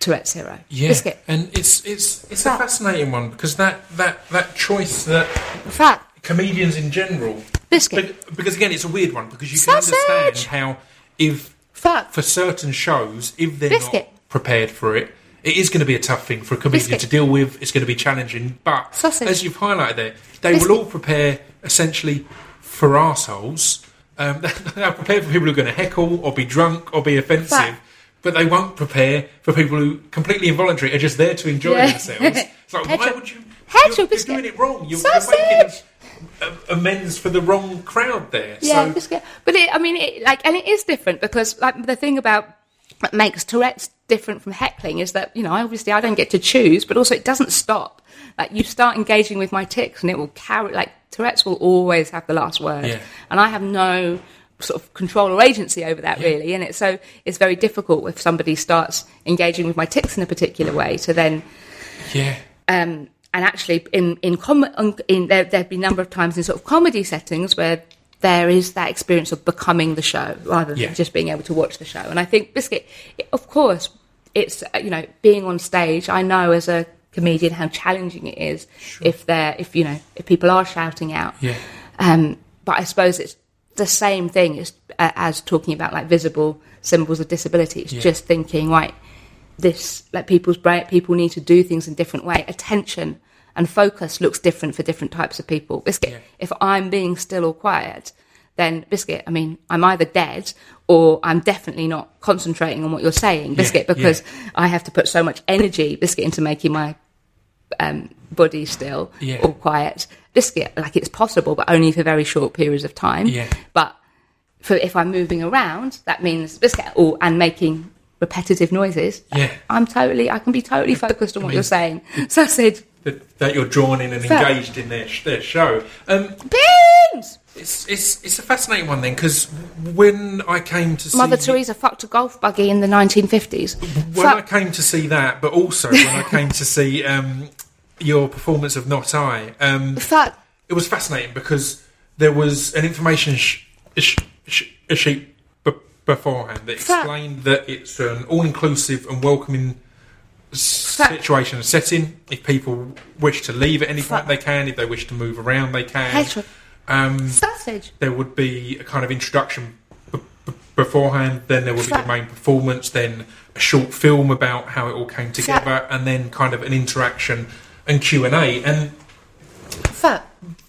Touretteshero. Yeah, Biscuit. and it's it's it's a fascinating one because that that that choice that fact, comedians in general, Biscuit. Be- because again, it's a weird one because you can Sausage! understand how if Fact. for certain shows, if they're Biscuit. not prepared for it, it is going to be a tough thing for a comedian Biscuit. to deal with. It's going to be challenging, but Sausage. as you've highlighted there, they Biscuit. will all prepare essentially for arseholes. Um, they're prepared for people who are going to heckle or be drunk or be offensive. Fact. But they won't prepare for people who completely involuntary are just there to enjoy Yeah. themselves. It's like, why would you? You're, you're doing it wrong. You're, Sausage. you're making amends for the wrong crowd there. Yeah, so. But it, I mean, it, like, and it is different because, like, the thing about what makes Tourette's different from heckling is that you know, obviously, I don't get to choose, but also it doesn't stop. Like, you start engaging with my tics, and it will carry. Like, Tourette's will always have the last word, Yeah. and I have no sort of control or agency over that really and it's so it's very difficult if somebody starts engaging with my tics in a particular way to then yeah. um, and actually in in, com- in there there've been a number of times in sort of comedy settings where there is that experience of becoming the show rather than Yeah. just being able to watch the show and i think biscuit of course it's uh, you know being on stage i know as a comedian how challenging it is if they're if you know if people are shouting out Yeah. um, but I suppose it's the same thing as, uh, as talking about like visible symbols of disability. It's Yeah. just thinking, right, this like people's brain, people need to do things in different way. Attention and focus looks different for different types of people. Biscuit, Yeah. if I'm being still or quiet, then biscuit. I mean, I'm either dead or I'm definitely not concentrating on what you're saying, biscuit, yeah. because I have to put so much energy, biscuit, into making my um, body still Yeah. or quiet. Biscuit, like it's possible, but only for very short periods of time. Yeah. But for if I'm moving around, that means biscuit or and making repetitive noises. Yeah. I'm totally. I can be totally focused on what mean- you're saying. So I said, That, that you're drawn in and Fair. engaged in their, their show. Um, beans. it's, it's, it's a fascinating one then because when I came to see Mother Teresa fucked a golf buggy in the 1950s. when I came to see that, but also when I came to see um, your performance of Not I, um, Fuck. it was fascinating because there was an information sh- sh- sh- sheet b- beforehand that Fuck. explained that it's an all-inclusive and welcoming Fuck. Situation and setting. If people wish to leave at any point, they can. If they wish to move around, they can. Um, Sausage. there would be a kind of introduction b- b- beforehand. Then there would be the main performance. Then a short film about how it all came together, and then kind of an interaction and Q and A. And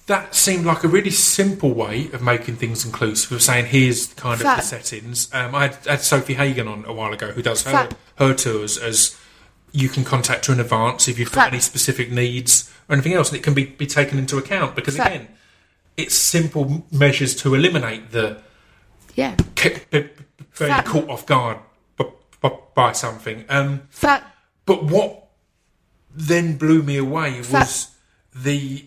that seemed like a really simple way of making things inclusive. Of saying here's kind of the settings. Um, I had, had Sofie Hagen on a while ago, who does her her tours as you can contact her in advance if you've got any specific needs or anything else, and it can be, be taken into account because Fact. again, it's simple measures to eliminate the Yeah. ca- be- be- being Fact. caught off guard b- b- by something. Um, but what then blew me away was the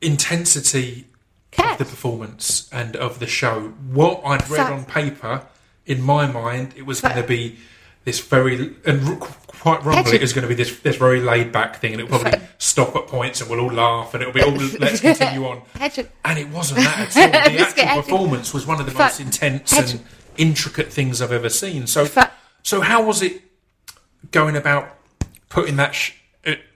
intensity Cat. of the performance and of the show. What I'd read Fact. on paper, in my mind, it was going to be this very and r- quite wrongly, it was going to be this this very laid back thing, and it'll probably stop at points, and we'll all laugh, and it'll be oh, all let's continue on. Hedgehog. And it wasn't that at all. The actual performance was one of the most intense and intricate things I've ever seen. So, so how was it going about putting that sh-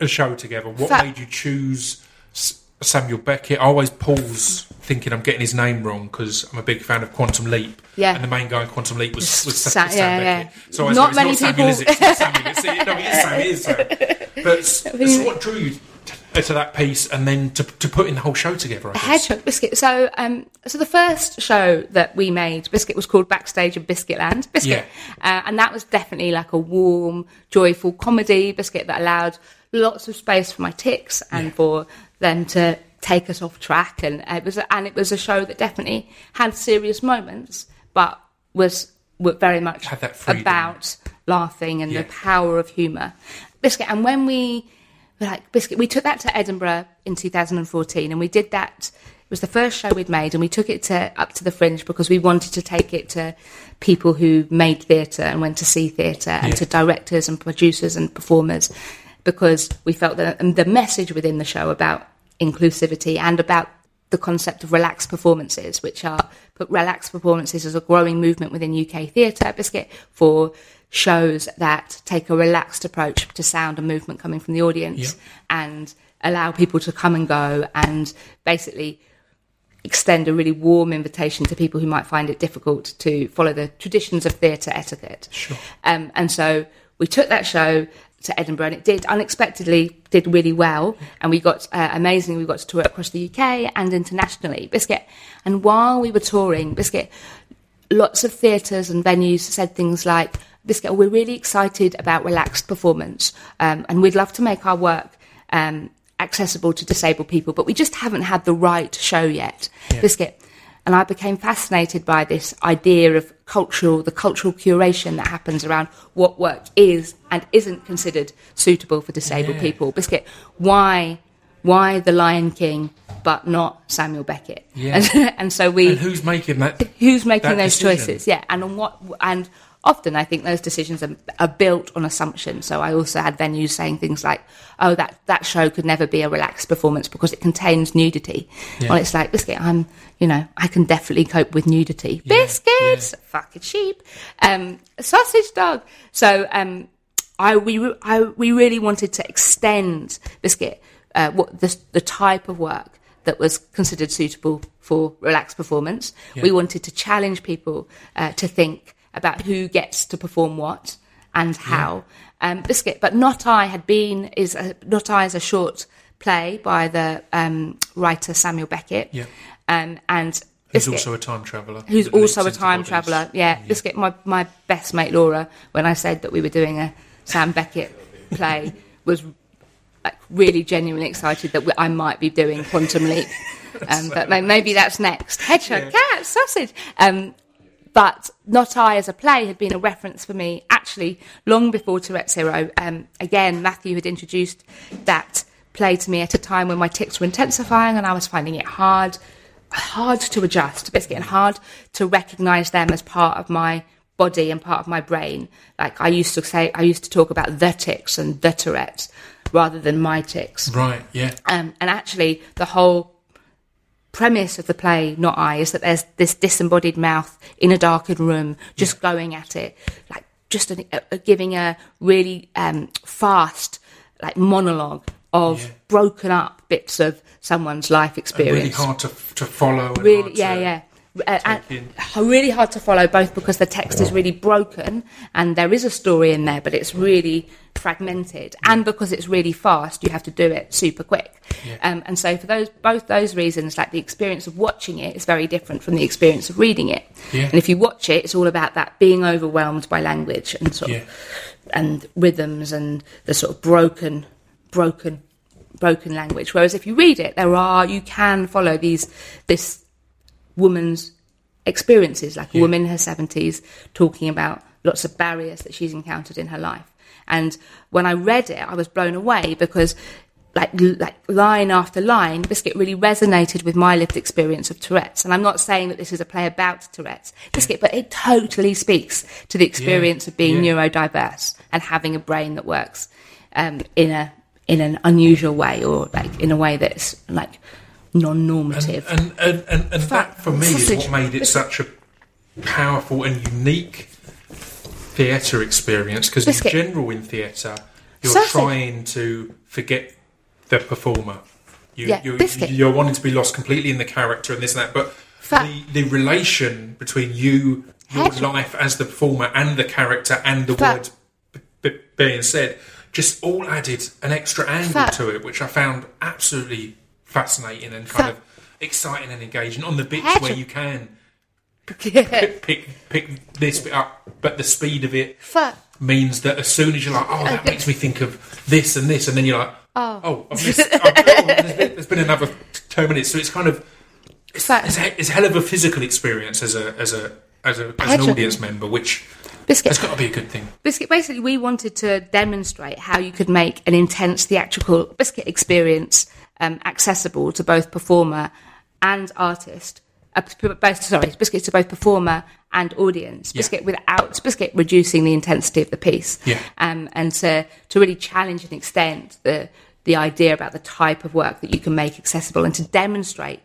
a, show together? What made you choose S- Samuel Beckett? I always pause thinking I'm getting his name wrong because I'm a big fan of Quantum Leap. Yeah. And the main guy in Quantum Leap was, was Sa- Sa- Sam yeah, Beckett. yeah. So I Not many it's not Samuel, is it? people- It's Samuel. It's, it, no, it is Sam. It is Sam. But so what drew you to that piece and then to, to putting the whole show together? I guess? Hedgehog Biscuit. So, um, so the first show that we made, Biscuit, was called Backstage in Biscuitland. Biscuit, uh, and that was definitely like a warm, joyful comedy biscuit that allowed lots of space for my tics and for them to take us off track. And it was, and it was a show that definitely had serious moments, but was, were very much Had that freedom. about laughing and Yeah. the power of humour. Biscuit, and when we like biscuit, we took that to Edinburgh in 2014, and we did that. It was the first show we'd made, and we took it to up to the Fringe because we wanted to take it to people who made theatre and went to see theatre, and Yeah. to directors and producers and performers, because we felt that the message within the show about inclusivity and about the concept of relaxed performances, which are but relaxed performances as a growing movement within UK theatre, Biscuit, for shows that take a relaxed approach to sound and movement coming from the audience Yeah. and allow people to come and go and basically extend a really warm invitation to people who might find it difficult to follow the traditions of theatre etiquette. Sure. Um, and so we took that show to Edinburgh, and it did unexpectedly did really well. And we got uh, amazingly, we got to tour across the UK and internationally. Biscuit, and while we were touring, Biscuit, lots of theatres and venues said things like, "Biscuit, we're really excited about relaxed performance, um, and we'd love to make our work." Um, accessible to disabled people, but we just haven't had the right show yet. Biscuit. And I became fascinated by this idea of cultural, the cultural curation that happens around what work is and isn't considered suitable for disabled Yeah. people. Biscuit, why, why the Lion King, but not Samuel Beckett? Yeah. And, and so we, And who's making that? who's making that those decision? choices yeah and on what and often i think those decisions are, are built on assumption. So i also had venues saying things like oh that that show could never be a relaxed performance because it contains nudity. Yeah. well it's like biscuit i'm you know i can definitely cope with nudity. Biscuits fucking sheep um sausage dog. So um i we I, we really wanted to extend biscuit uh, what the, the type of work that was considered suitable for relaxed performance. We wanted to challenge people uh, to think about who gets to perform what and how. Um, Biscuit, but Not I had been is a, Not I is a short play by the um, writer Samuel Beckett, Yeah. um, and Who's also a time traveller. who's also a time traveller. Yeah, Biscuit, my, my best mate Laura, when I said that we were doing a Sam Beckett play, was like really genuinely excited that we, I might be doing Quantum Leap. Um, but may- maybe that's next. Hedgehog, cat, sausage. Um, but Not I as a play had been a reference for me actually long before Touretteshero. Um, again, Matthew had introduced that play to me at a time when my tics were intensifying and I was finding it hard, hard to adjust, basically, and hard to recognise them as part of my body and part of my brain. Like I used to say, I used to talk about the tics and the Tourette's rather than my tics. Right, yeah. Um, and actually, the whole premise of the play, Not I, is that there's this disembodied mouth in a darkened room just going at it, like just a, a, giving a really um, fast like monologue of Yeah. broken up bits of someone's life And experience really hard to, to follow. And really yeah to- yeah uh, really hard to follow both because the text is really broken and there is a story in there but it's really fragmented. And because it's really fast you have to do it super quick. Um, and so for those both those reasons like the experience of watching it is very different from the experience of reading it. Yeah. and if you watch it it's all about that being overwhelmed by language and sort Yeah. of and rhythms and the sort of broken broken broken language. Whereas if you read it there are you can follow these this woman's experiences, like a woman in her 70s talking about lots of barriers that she's encountered in her life. And when I read it, I was blown away because, like, like line after line, Biscuit really resonated with my lived experience of Tourette's. And I'm not saying that this is a play about Tourette's, Biscuit, but it totally speaks to the experience of being yeah. neurodiverse and having a brain that works um, in a in an unusual way or like in a way that's like non-normative. And and, and, and Fat that for me is what made it such a powerful and unique theatre experience because in general in theatre you're Sausage. trying to forget the performer. You, Yeah, you're, biscuit. you're wanting to be lost completely in the character and this and that, but the, the relation between you, your Head. life as the performer, and the character, and the Fat. words b- b- being said, just all added an extra angle Fat. to it, which I found absolutely fascinating and kind of exciting and engaging on the bits where you can Yeah. pick, pick pick this bit up, but the speed of it means that as soon as you're like, oh, that makes me think of this and this, and then you're like, Oh. oh, I've missed, I've, oh there's, been, there's been another two minutes, so it's kind of it's, it's, a, it's a hell of a physical experience as a as a as, a, as an audience member, which Biscuit. has got to be a good thing. Biscuit, basically, we wanted to demonstrate how you could make an intense theatrical biscuit experience um, accessible to both performer and artist. Uh, both, sorry, biscuit to both performer and audience. Yeah. Biscuit without biscuit reducing the intensity of the piece. Yeah. Um, and to to really challenge and extend the the idea about the type of work that you can make accessible and to demonstrate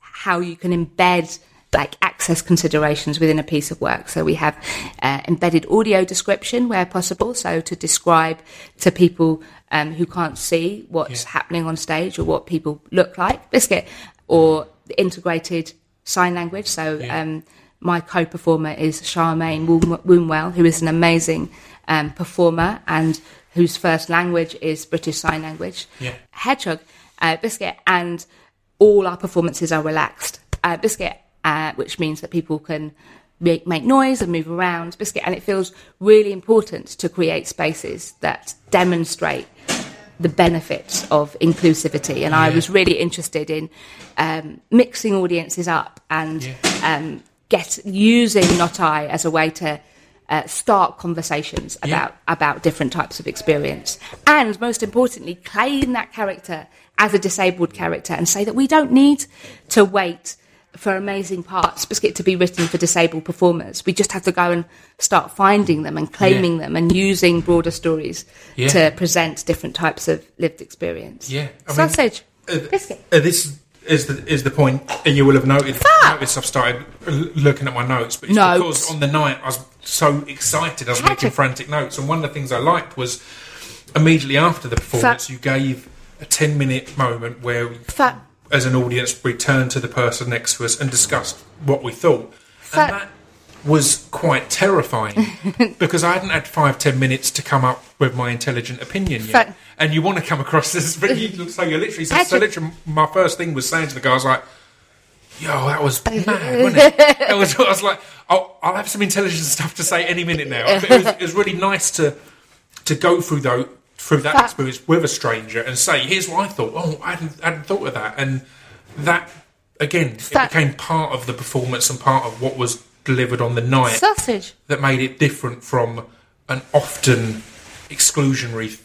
how you can embed like access considerations within a piece of work. So we have uh, embedded audio description where possible, so to describe to people um, who can't see what's Yeah. happening on stage or what people look like, biscuit, or integrated sign language. So Yeah. um, my co-performer is Charmaine Woom- Wombwell, who is an amazing um, performer and whose first language is British Sign Language. Yeah. Hedgehog, uh, Biscuit, and all our performances are relaxed. Uh, Biscuit, uh, which means that people can make, make noise and move around. Biscuit, and it feels really important to create spaces that demonstrate the benefits of inclusivity. And I was really interested in um, mixing audiences up and Yeah. um, get using Not I as a way to uh, start conversations Yeah. about about different types of experience, and most importantly, claim that character as a disabled character and say that we don't need to wait for amazing parts biscuit to be written for disabled performers. We just have to go and start finding them and claiming them and using broader stories Yeah. to present different types of lived experience. Yeah, I mean, uh, biscuit. Uh, this is the is the point, and you will have noted. Noticed I've started looking at my notes, but it's Notes. because on the night I was so excited, I was Patrick. making frantic notes, and one of the things I liked was immediately after the performance, Fuck. you gave a ten minute moment where, Fuck. As an audience, we turned to the person next to us and discussed what we thought, Fuck. and that was quite terrifying because I hadn't had five ten minutes to come up with my intelligent opinion yet. Fuck. And you want to come across as but you, so you literally so, so literally my first thing was saying to the guy, I was like, "Yo, that was mad, wasn't it?" That was, I was like, I'll, "I'll have some intelligent stuff to say any minute now." But it was, it was really nice to to go through though through that Fuck. experience with a stranger and say, "Here's what I thought." Oh, I hadn't, I hadn't thought of that, and that again, Fuck. it became part of the performance and part of what was delivered on the night Sausage. that made it different from an often exclusionary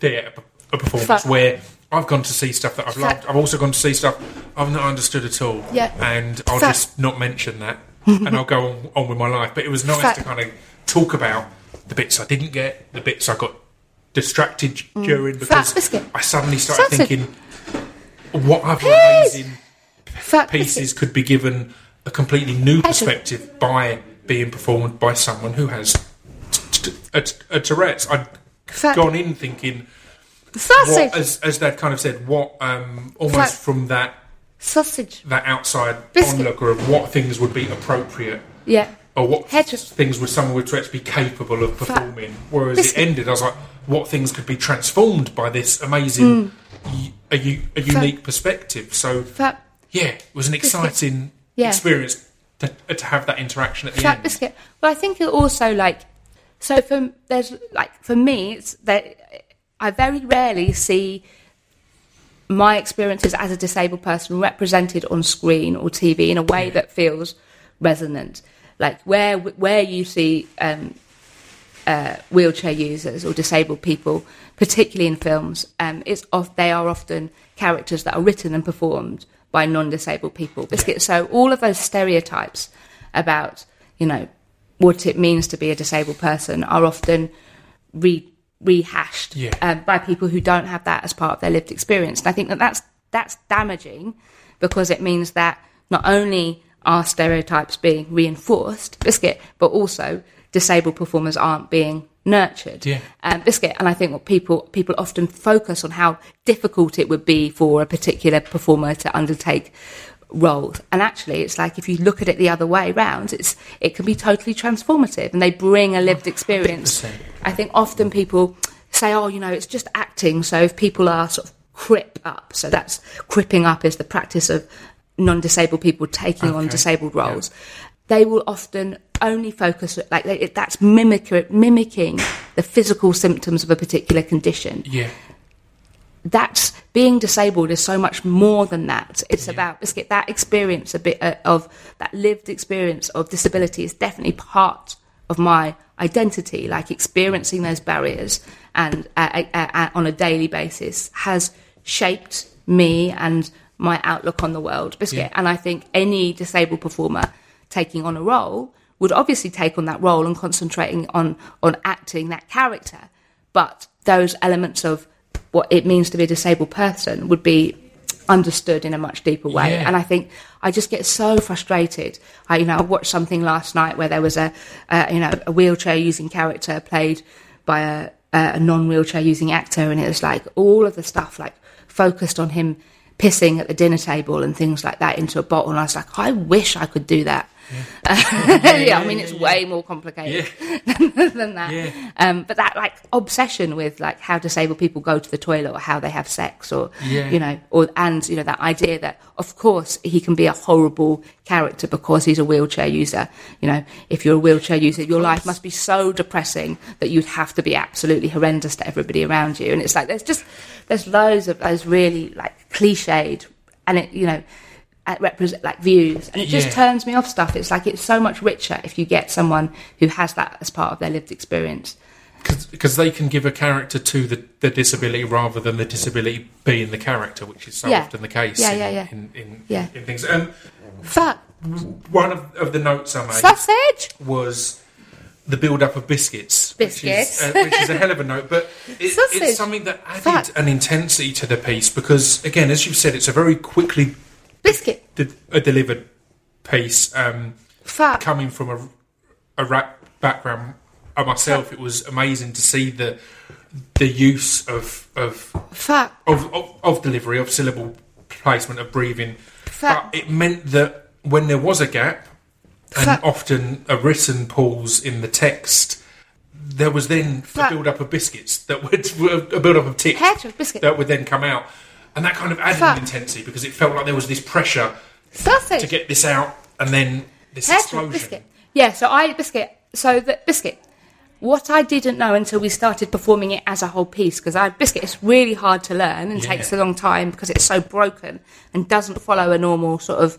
theatre a performance where I've gone to see stuff that I've loved. I've also gone to see stuff I've not understood at all. Yeah. And I'll just not mention that and I'll go on, on with my life. But it was nice to kind of talk about the bits I didn't get, the bits I got distracted during because biscuit. I suddenly started Sausage. thinking what other amazing pieces could be given a completely new perspective by being performed by someone who has t- t- a, a Tourette's. i had gone in thinking, Sausage. what, as, as Dad kind of said, what um, almost from that sausage that outside Biscuit. onlooker of what things would be appropriate Yeah. or what Hedgehog. things would someone with actually be capable of performing. Whereas Biscuit. it ended, I was like, what things could be transformed by this amazing, y- a, a unique perspective. So yeah, it was an exciting Yeah. experience to, to have that interaction at the fat end. biscuit. Well, I think it also like so for there's like for me it's that I very rarely see my experiences as a disabled person represented on screen or TV in a way that feels resonant. Like where where you see um, uh, wheelchair users or disabled people, particularly in films, um, it's of, they are often characters that are written and performed by non-disabled people. Biscuit. So all of those stereotypes about you know what it means to be a disabled person are often re- rehashed Yeah. um, by people who don't have that as part of their lived experience. And I think that that's that's damaging because it means that not only are stereotypes being reinforced, biscuit, but also disabled performers aren't being nurtured. Yeah. Um, biscuit, and I think what people people often focus on how difficult it would be for a particular performer to undertake roles, and actually, it's like if you look at it the other way round, it's it can be totally transformative, and they bring a lived experience. 100%. I think often people say, "Oh, you know, it's just acting." So if people are sort of crip up, so that's cripping up is the practice of non-disabled people taking on disabled roles. They will often only focus like they, that's mimic, mimicking the physical symptoms of a particular condition. Yeah, That's being disabled is so much more than that. It's about let's get that experience a bit uh, of that lived experience of disability is definitely part of my identity. Like experiencing those barriers and uh, uh, uh, on a daily basis has shaped me and my outlook on the world. Biscuit. Yeah. And I think any disabled performer taking on a role would obviously take on that role and concentrating on on acting that character. But those elements of what it means to be a disabled person would be understood in a much deeper way. Yeah. And I think I just get so frustrated. I, you know, I watched something last night where there was a, uh, you know, a wheelchair using character played by a, a non-wheelchair using actor, and it was like all of the stuff like focused on him pissing at the dinner table and things like that into a bottle. And I was like, I wish I could do that. Yeah, I mean, it's way more complicated than that. Yeah. Um, but that like obsession with like how disabled people go to the toilet or how they have sex or Yeah. you know or and you know that idea that of course he can be a horrible character because he's a wheelchair user. You know, if you're a wheelchair user, your life must be so depressing that you'd have to be absolutely horrendous to everybody around you. And it's like there's just there's loads of those really like cliched and it you know uh, represent like views and it just Yeah. turns me off stuff it's like it's so much richer if you get someone who has that as part of their lived experience because they can give a character to the, the disability rather than the disability being the character, which is so Yeah. often the case Yeah, in, yeah, yeah. in, in, Yeah. in things. Um, fuck one of, of the notes I made sausage was the build-up of biscuits, Biscuits. which is, uh, which is a hell of a note. But it, it's something that added an intensity to the piece because, again, as you've said, it's a very quickly biscuit. De- a delivered piece. Um, fuck coming from a, a rap background. Myself, it was amazing to see the the use of of fuck of, of, of delivery, of syllable placement, of breathing. But it meant that when there was a gap, and often a written pause in the text, there was then a build up of biscuits that would a build up of tips biscuit. that would then come out, and that kind of added an intensity because it felt like there was this pressure sausage to get this out, and then this Hedgehog explosion. biscuit yeah so I biscuit so the biscuit what I didn't know until we started performing it as a whole piece because I biscuit is really hard to learn and Yeah. takes a long time because it's so broken and doesn't follow a normal sort of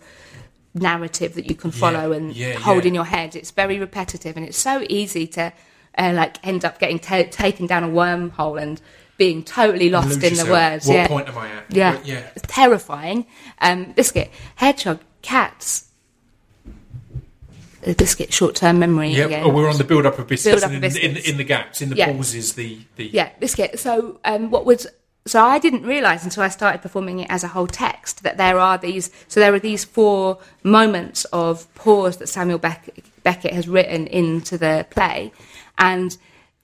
narrative that you can follow and yeah, hold yeah. in your head. It's very repetitive and it's so easy to uh, like end up getting ta taken down a wormhole and being totally lost in the words. What yeah. point am I at? Yeah. Yeah. It's terrifying. Um, biscuit, hedgehog, cats. Uh, biscuit, short-term memory. Yeah, again. oh, we're on the build up of biscuits, Build-up and of in, in, in the gaps, in the Yeah. pauses, the, the Yeah, biscuit. So, um, what was so I didn't realise until I started performing it as a whole text that there are these. So there are these four moments of pause that Samuel Beck- Beckett has written into the play, and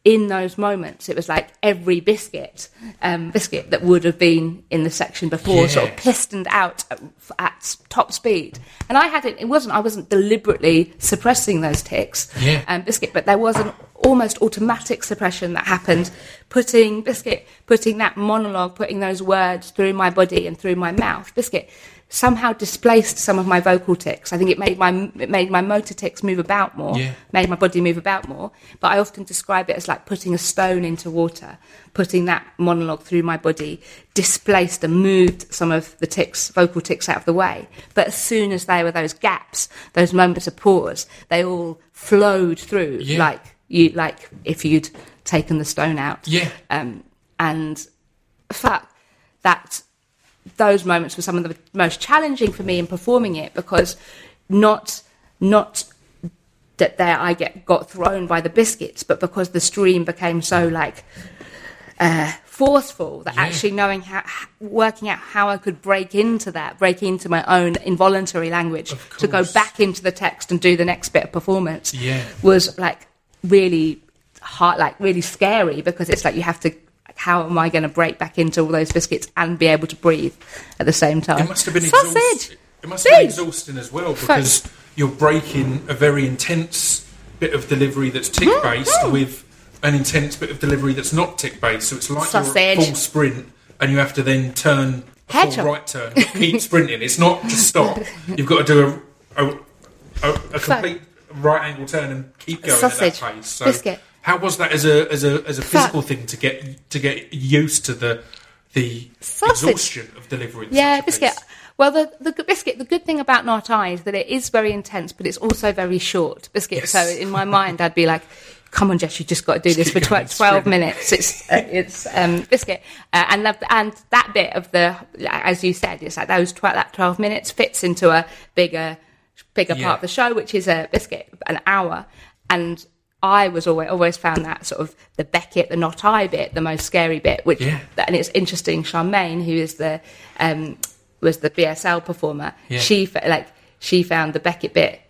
in those moments, it was like every biscuit, um, biscuit that would have been in the section before, sort of pistoned out at, at top speed. And I had it. It wasn't. I wasn't deliberately suppressing those tics, Yeah. um, biscuit, but there was an almost automatic suppression that happened, putting biscuit, putting that monologue, putting those words through my body and through my mouth. Biscuit somehow displaced some of my vocal tics. I think it made my it made my motor tics move about more, Yeah. made my body move about more. But I often describe it as like putting a stone into water, putting that monologue through my body, displaced and moved some of the tics, vocal tics out of the way. But as soon as there were those gaps, those moments of pause, they all flowed through Yeah. like you like if you'd taken the stone out. Yeah. Um, and fact that those moments were some of the most challenging for me in performing it because not not that there I get got thrown by the biscuits, but because the stream became so like uh, forceful that Yeah. actually knowing how working out how I could break into that, break into my own involuntary language to go back into the text and do the next bit of performance Yeah. was like really hard, like really scary because it's like you have to. Like, How am I going to break back into all those biscuits and be able to breathe at the same time? It must have been sausage. exhausting. It must have been exhausting as well because you're breaking a very intense bit of delivery that's tic based Mm-hmm. with an intense bit of delivery that's not tic based. So it's like Sausage. full sprint and you have to then turn a full right turn, keep sprinting. It's not just stop. You've got to do a, a, a, a complete right angle turn and keep going Sausage. at that pace. So Biscuit. How was that as a as a as a physical thing to get to get used to the the Sausage. exhaustion of delivering? Yeah, biscuit. Well, the, the good biscuit. The good thing about Not I is that it is very intense, but it's also very short. Biscuit. Yes. So in my mind, I'd be like, "Come on, Jess, you just got to do this for keep tw- going, twelve minutes." It's uh, it's um, biscuit, uh, and that, and that bit of the, as you said, it's like those tw- that twelve minutes fits into a bigger bigger Yeah. part of the show, which is a biscuit, an hour, and. I was always always found that sort of the Beckett, the not I bit, the most scary bit. Which Yeah. and it's interesting. Charmaine, who is the um, was the BSL performer, Yeah. she like she found the Beckett bit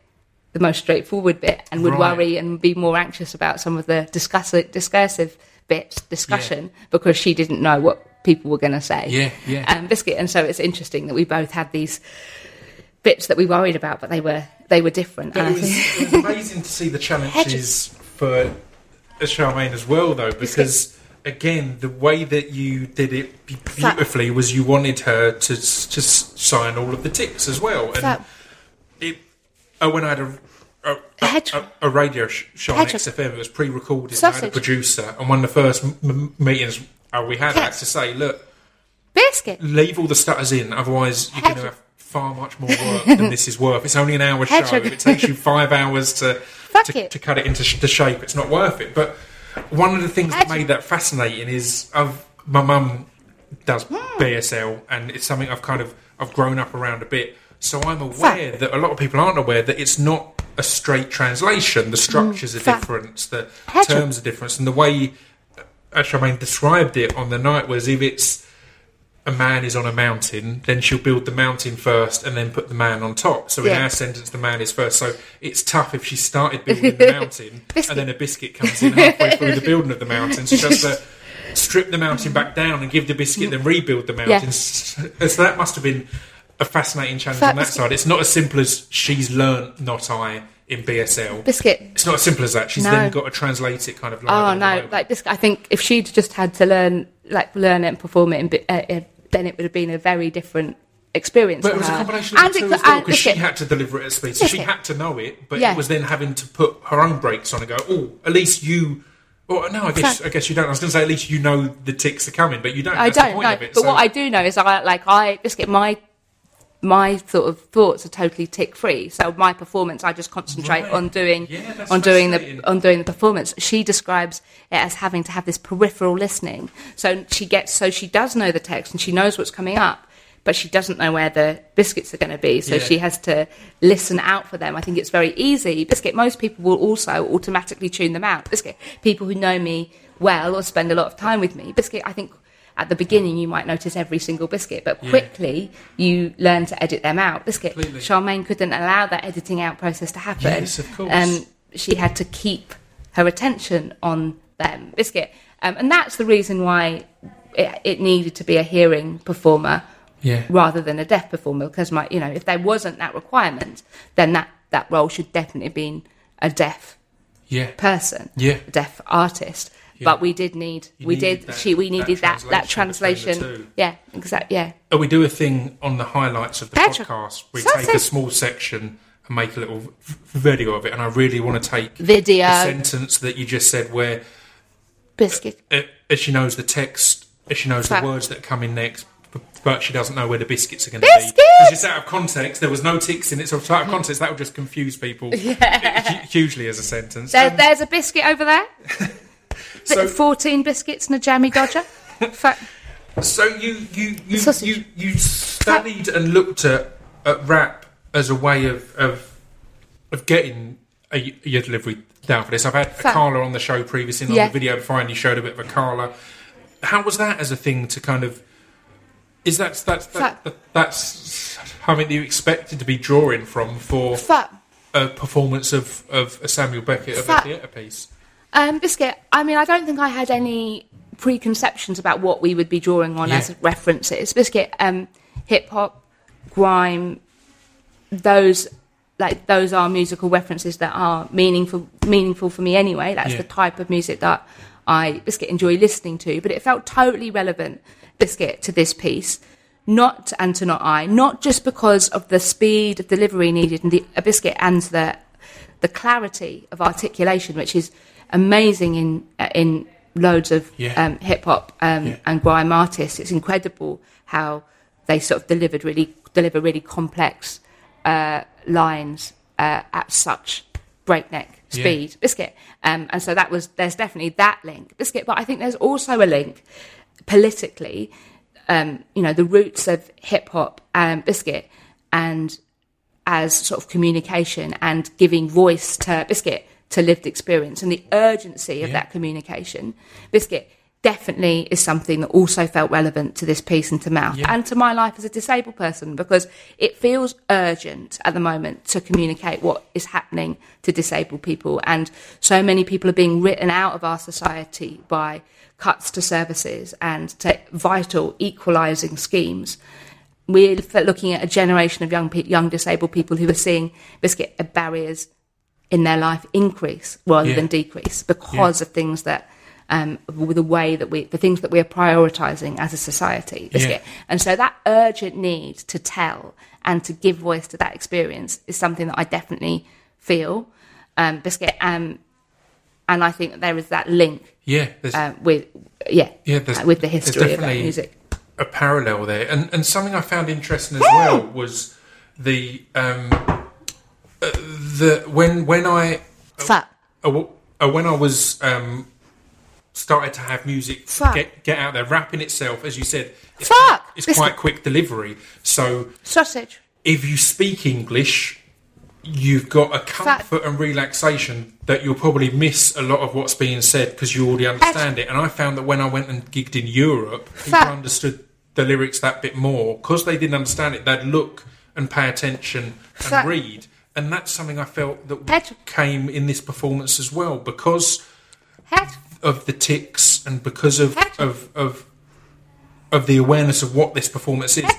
the most straightforward bit and would Right. worry and be more anxious about some of the discuss- discursive bits discussion because she didn't know what people were going to say. Yeah, yeah. Um, Biscuit, and so it's interesting that we both had these bits that we worried about, but they were they were different. But it was, it was amazing to see the challenges for Charmaine as well, though, because again, the way that you did it beautifully was you wanted her to to sign all of the tics as well, and that, it. Oh, when I had a. A, a, a, a radio show on XFM, it was pre-recorded. I had a producer, and one of the first m- meetings uh, we had, I had to say, "Look, biscuit. leave all the stutters in, otherwise you're going to have far much more work than this is worth. It's only an hour show. Hedgehog. If it takes you five hours to to, to cut it into sh- the shape, it's not worth it. But one of the things that made that fascinating is I've, my mum does Hmm. BSL, and it's something I've kind of I've grown up around a bit. So I'm aware that a lot of people aren't aware that it's not a straight translation. The structures are fact. different, the Hedgehog. terms are different, and the way I mean described it on the night was if it's a man is on a mountain, then she'll build the mountain first and then put the man on top. So in our sentence, the man is first. So it's tough if she started building the mountain and then a biscuit comes in halfway through the building of the mountain. So she has to strip the mountain back down and give the biscuit, then rebuild the mountain. So that must have been a fascinating challenge on that side. It's not as simple as she's learnt not I in BSL. Biscuit. It's not as simple as that. She's No. then got to translate it kind of like Oh no! Like this, I think if she'd just had to learn, like learn it and perform it, in, uh, uh, then it would have been a very different experience. But for it was a her. combination of the And two it as could- well, because she biscuit. had to deliver it at speed. So she Biscuit. had to know it, but Yeah. it was then having to put her own brakes on and go, oh, at least you... Or no, I guess Fact. I guess you don't. I was going to say at least you know the tics are coming, but you don't. I That's the don't point know, of it. but So- what I do know is I like I biscuit my my sort of thoughts are totally tic free. So my performance, I just concentrate Right. on doing Yeah, on doing the on doing the performance. She describes it as having to have this peripheral listening. So she gets so she does know the text and she knows what's coming up. But she doesn't know where the biscuits are going to be, so Yeah. she has to listen out for them. I think it's very easy. Biscuit, most people will also automatically tune them out. Biscuit, people who know me well or spend a lot of time with me. Biscuit, I think at the beginning you might notice every single biscuit, but Yeah. quickly you learn to edit them out. Biscuit, Completely. Charmaine couldn't allow that editing out process to happen. Yes, of course. Um, she had to keep her attention on them, Biscuit. Um, and that's the reason why it, it needed to be a hearing performer Yeah. rather than a deaf performer. Because my, you know, if there wasn't that requirement, then that that role should definitely have been a deaf Yeah. person, Yeah. a deaf artist. Yeah. But we did need, You we did, that- she, we needed that that translation between translation. Yeah, exactly. Yeah, Oh, we do a thing on the highlights of the Petra. podcast. We Sausage. take a small section and make a little video of it. And I really want to take Video. the sentence that you just said where biscuit. uh, as she knows the text, as she knows Fa- the words that come in next, but she doesn't know where the biscuits are going to be. It's just out of context. There was no tics in it, so it's out of context. That would just confuse people hu- hugely as a sentence. There, Um, there's a biscuit over there. So- Fourteen biscuits and a jammy dodger. So you you you, you, you studied and looked at, at rap as a way of of, of getting a, your delivery down for this. I've had Fa- Carla on the show previously, and on Yeah. the video before, and you showed a bit of a Carla. How was that as a thing to kind of? Is that that's that, that, that's something that you expected to be drawing from for a performance of, of a Samuel Beckett of a theatre piece? Um, Biscuit, I mean, I don't think I had any preconceptions about what we would be drawing on Yeah. as references. Biscuit, um, hip hop, grime, those like those are musical references that are meaningful meaningful for me anyway. That's Yeah. the type of music that I Biscuit enjoy listening to. But it felt totally relevant, Biscuit, to this piece. Not and to not I, not just because of the speed of delivery needed and the a biscuit and the the clarity of articulation, which is amazing in uh, in loads of Yeah. um, hip hop um, Yeah. and grime artists. It's incredible how they sort of delivered really deliver really complex uh, lines uh, at such breakneck Yeah. speed. Biscuit, um, and so that was there's definitely that link. Biscuit, but I think there's also a link politically. Um, you know, the roots of hip hop and biscuit and as sort of communication and giving voice to Biscuit to lived experience and the urgency of Yeah. that communication. Biscuit definitely is something that also felt relevant to this piece and to Mouth Yeah. and to my life as a disabled person because it feels urgent at the moment to communicate what is happening to disabled people. And so many people are being written out of our society by cuts to services and to vital equalising schemes we're looking at a generation of young young disabled people who are seeing biscuit barriers in their life increase rather Yeah. than decrease because of things that um, with the way that we the things that we're prioritizing as a society biscuit and so that urgent need to tell and to give voice to that experience is something that I definitely feel um, biscuit um, and I think there is that link Yeah, uh, with yeah, Yeah, uh, with the history of music. a parallel there, and and something I found interesting as well was the um uh, the when when I Fat. uh, uh, when I was um started to have music Fuck. get get out there, rapping itself, as you said, it's, Fuck. quite, it's quite quick delivery. So sausage if you speak English, you've got a comfort and relaxation that you'll probably miss a lot of what's being said because you already understand it. And I found that when I went and gigged in Europe, people Fa- understood the lyrics that bit more because they didn't understand it. They'd look and pay attention and read, and that's something I felt that came in this performance as well because of the tics and because of of of of the awareness of what this performance is,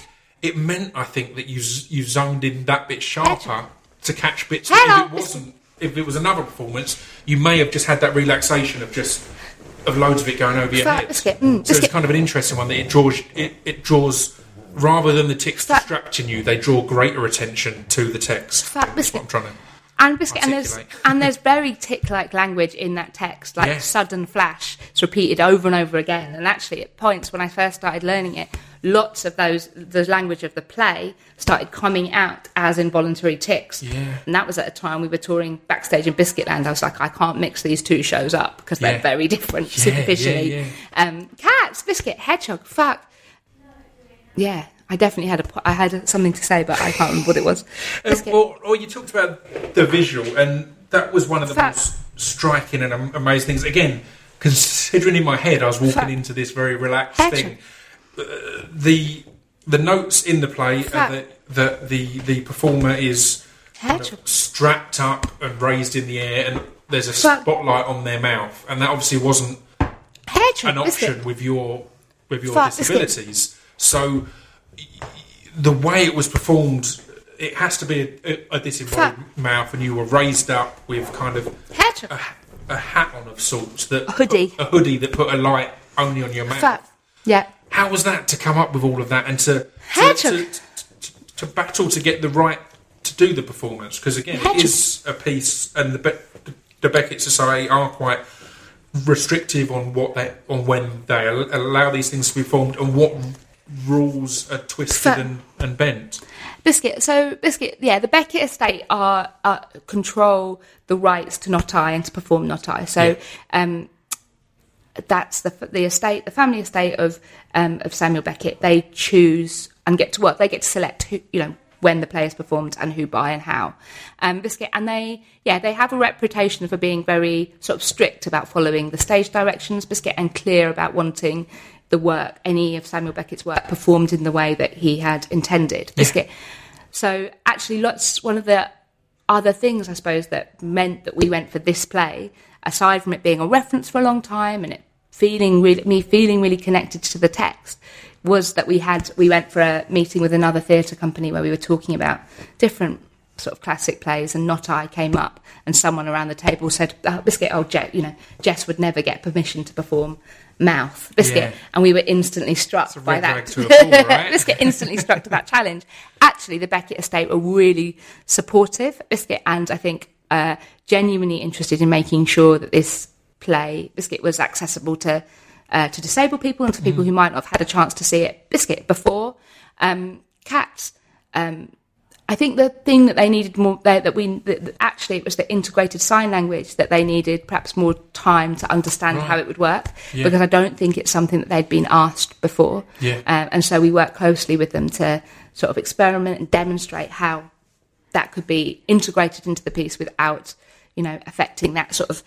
it meant I think that you you zoned in that bit sharper to catch bits. If it wasn't, if it was another performance, you may have just had that relaxation of just of loads of it going over your head. mm, so it's kind of an interesting one that it draws it, it draws. Rather than the tics Fat- distracting you, they draw greater attention to the text. Fat That's what I'm biscuit. trying to. And biscuit, and there's and there's very tic-like language in that text, like Yeah. sudden flash. It's repeated over and over again. And actually, at points when I first started learning it, lots of those the language of the play started coming out as involuntary tics. Yeah. And that was at a time we were touring backstage in Biscuitland. I was like, I can't mix these two shows up because Yeah. they're very different Yeah, superficially. Um, cats, biscuit, hedgehog, fuck. Yeah, I definitely had a I had something to say, but I can't remember what it was. Uh, Biscuit. or, or you talked about the visual, and that was one of the most striking and amazing things. Again, considering in my head I was walking into this very relaxed thing, uh, the the notes in the play are that the, the the performer is kind of strapped up and raised in the air, and there's a spotlight on their mouth, and that obviously wasn't an option with your with your disabilities. So the way it was performed, it has to be a, a, a disinvolved Fuck. mouth, and you were raised up with kind of trick. a, a hat on of sorts that A hoodie. a, hoodie that put a light only on your mouth. Fuck. Yeah. How was that to come up with all of that and to to, to, to, to battle to get the right to do the performance? Because again, Hair it is a piece, and the, Be- the Beckett Society are quite restrictive on what they on when they allow these things to be formed and what rules are twisted and, and bent. Biscuit. So Biscuit. Yeah, the Beckett estate are, are control the rights to not I and to perform not I. So. Yeah. Um, that's the the estate, the family estate of um, of Samuel Beckett. They choose and get to work. They get to select who you know when the play is performed and who by and how. Um, Biscuit and they yeah they have a reputation for being very sort of strict about following the stage directions. Biscuit and clear about wanting the work, any of Samuel Beckett's work, performed in the way that he had intended. Biscuit. So actually, lots one of the other things I suppose that meant that we went for this play, aside from it being a reference for a long time and it feeling really me feeling really connected to the text, was that we had we went for a meeting with another theatre company where we were talking about different sort of classic plays and not I came up and someone around the table said oh, Biscuit oh Jess, you know Jess would never get permission to perform mouth Biscuit Yeah. and we were instantly struck by that rag to a bull, right? Biscuit instantly struck to that challenge. Actually, the Beckett estate were really supportive, Biscuit, and I think uh, genuinely interested in making sure that this play, Biscuit, was accessible to uh, to disabled people and to people Mm. who might not have had a chance to see it, Biscuit, before. Um, Cats. Um, I think the thing that they needed more that, that we that, actually it was the integrated sign language that they needed perhaps more time to understand how it would work Yeah. because I don't think it's something that they'd been asked before. Yeah. Um, and so we worked closely with them to sort of experiment and demonstrate how that could be integrated into the piece without, you know, affecting that sort of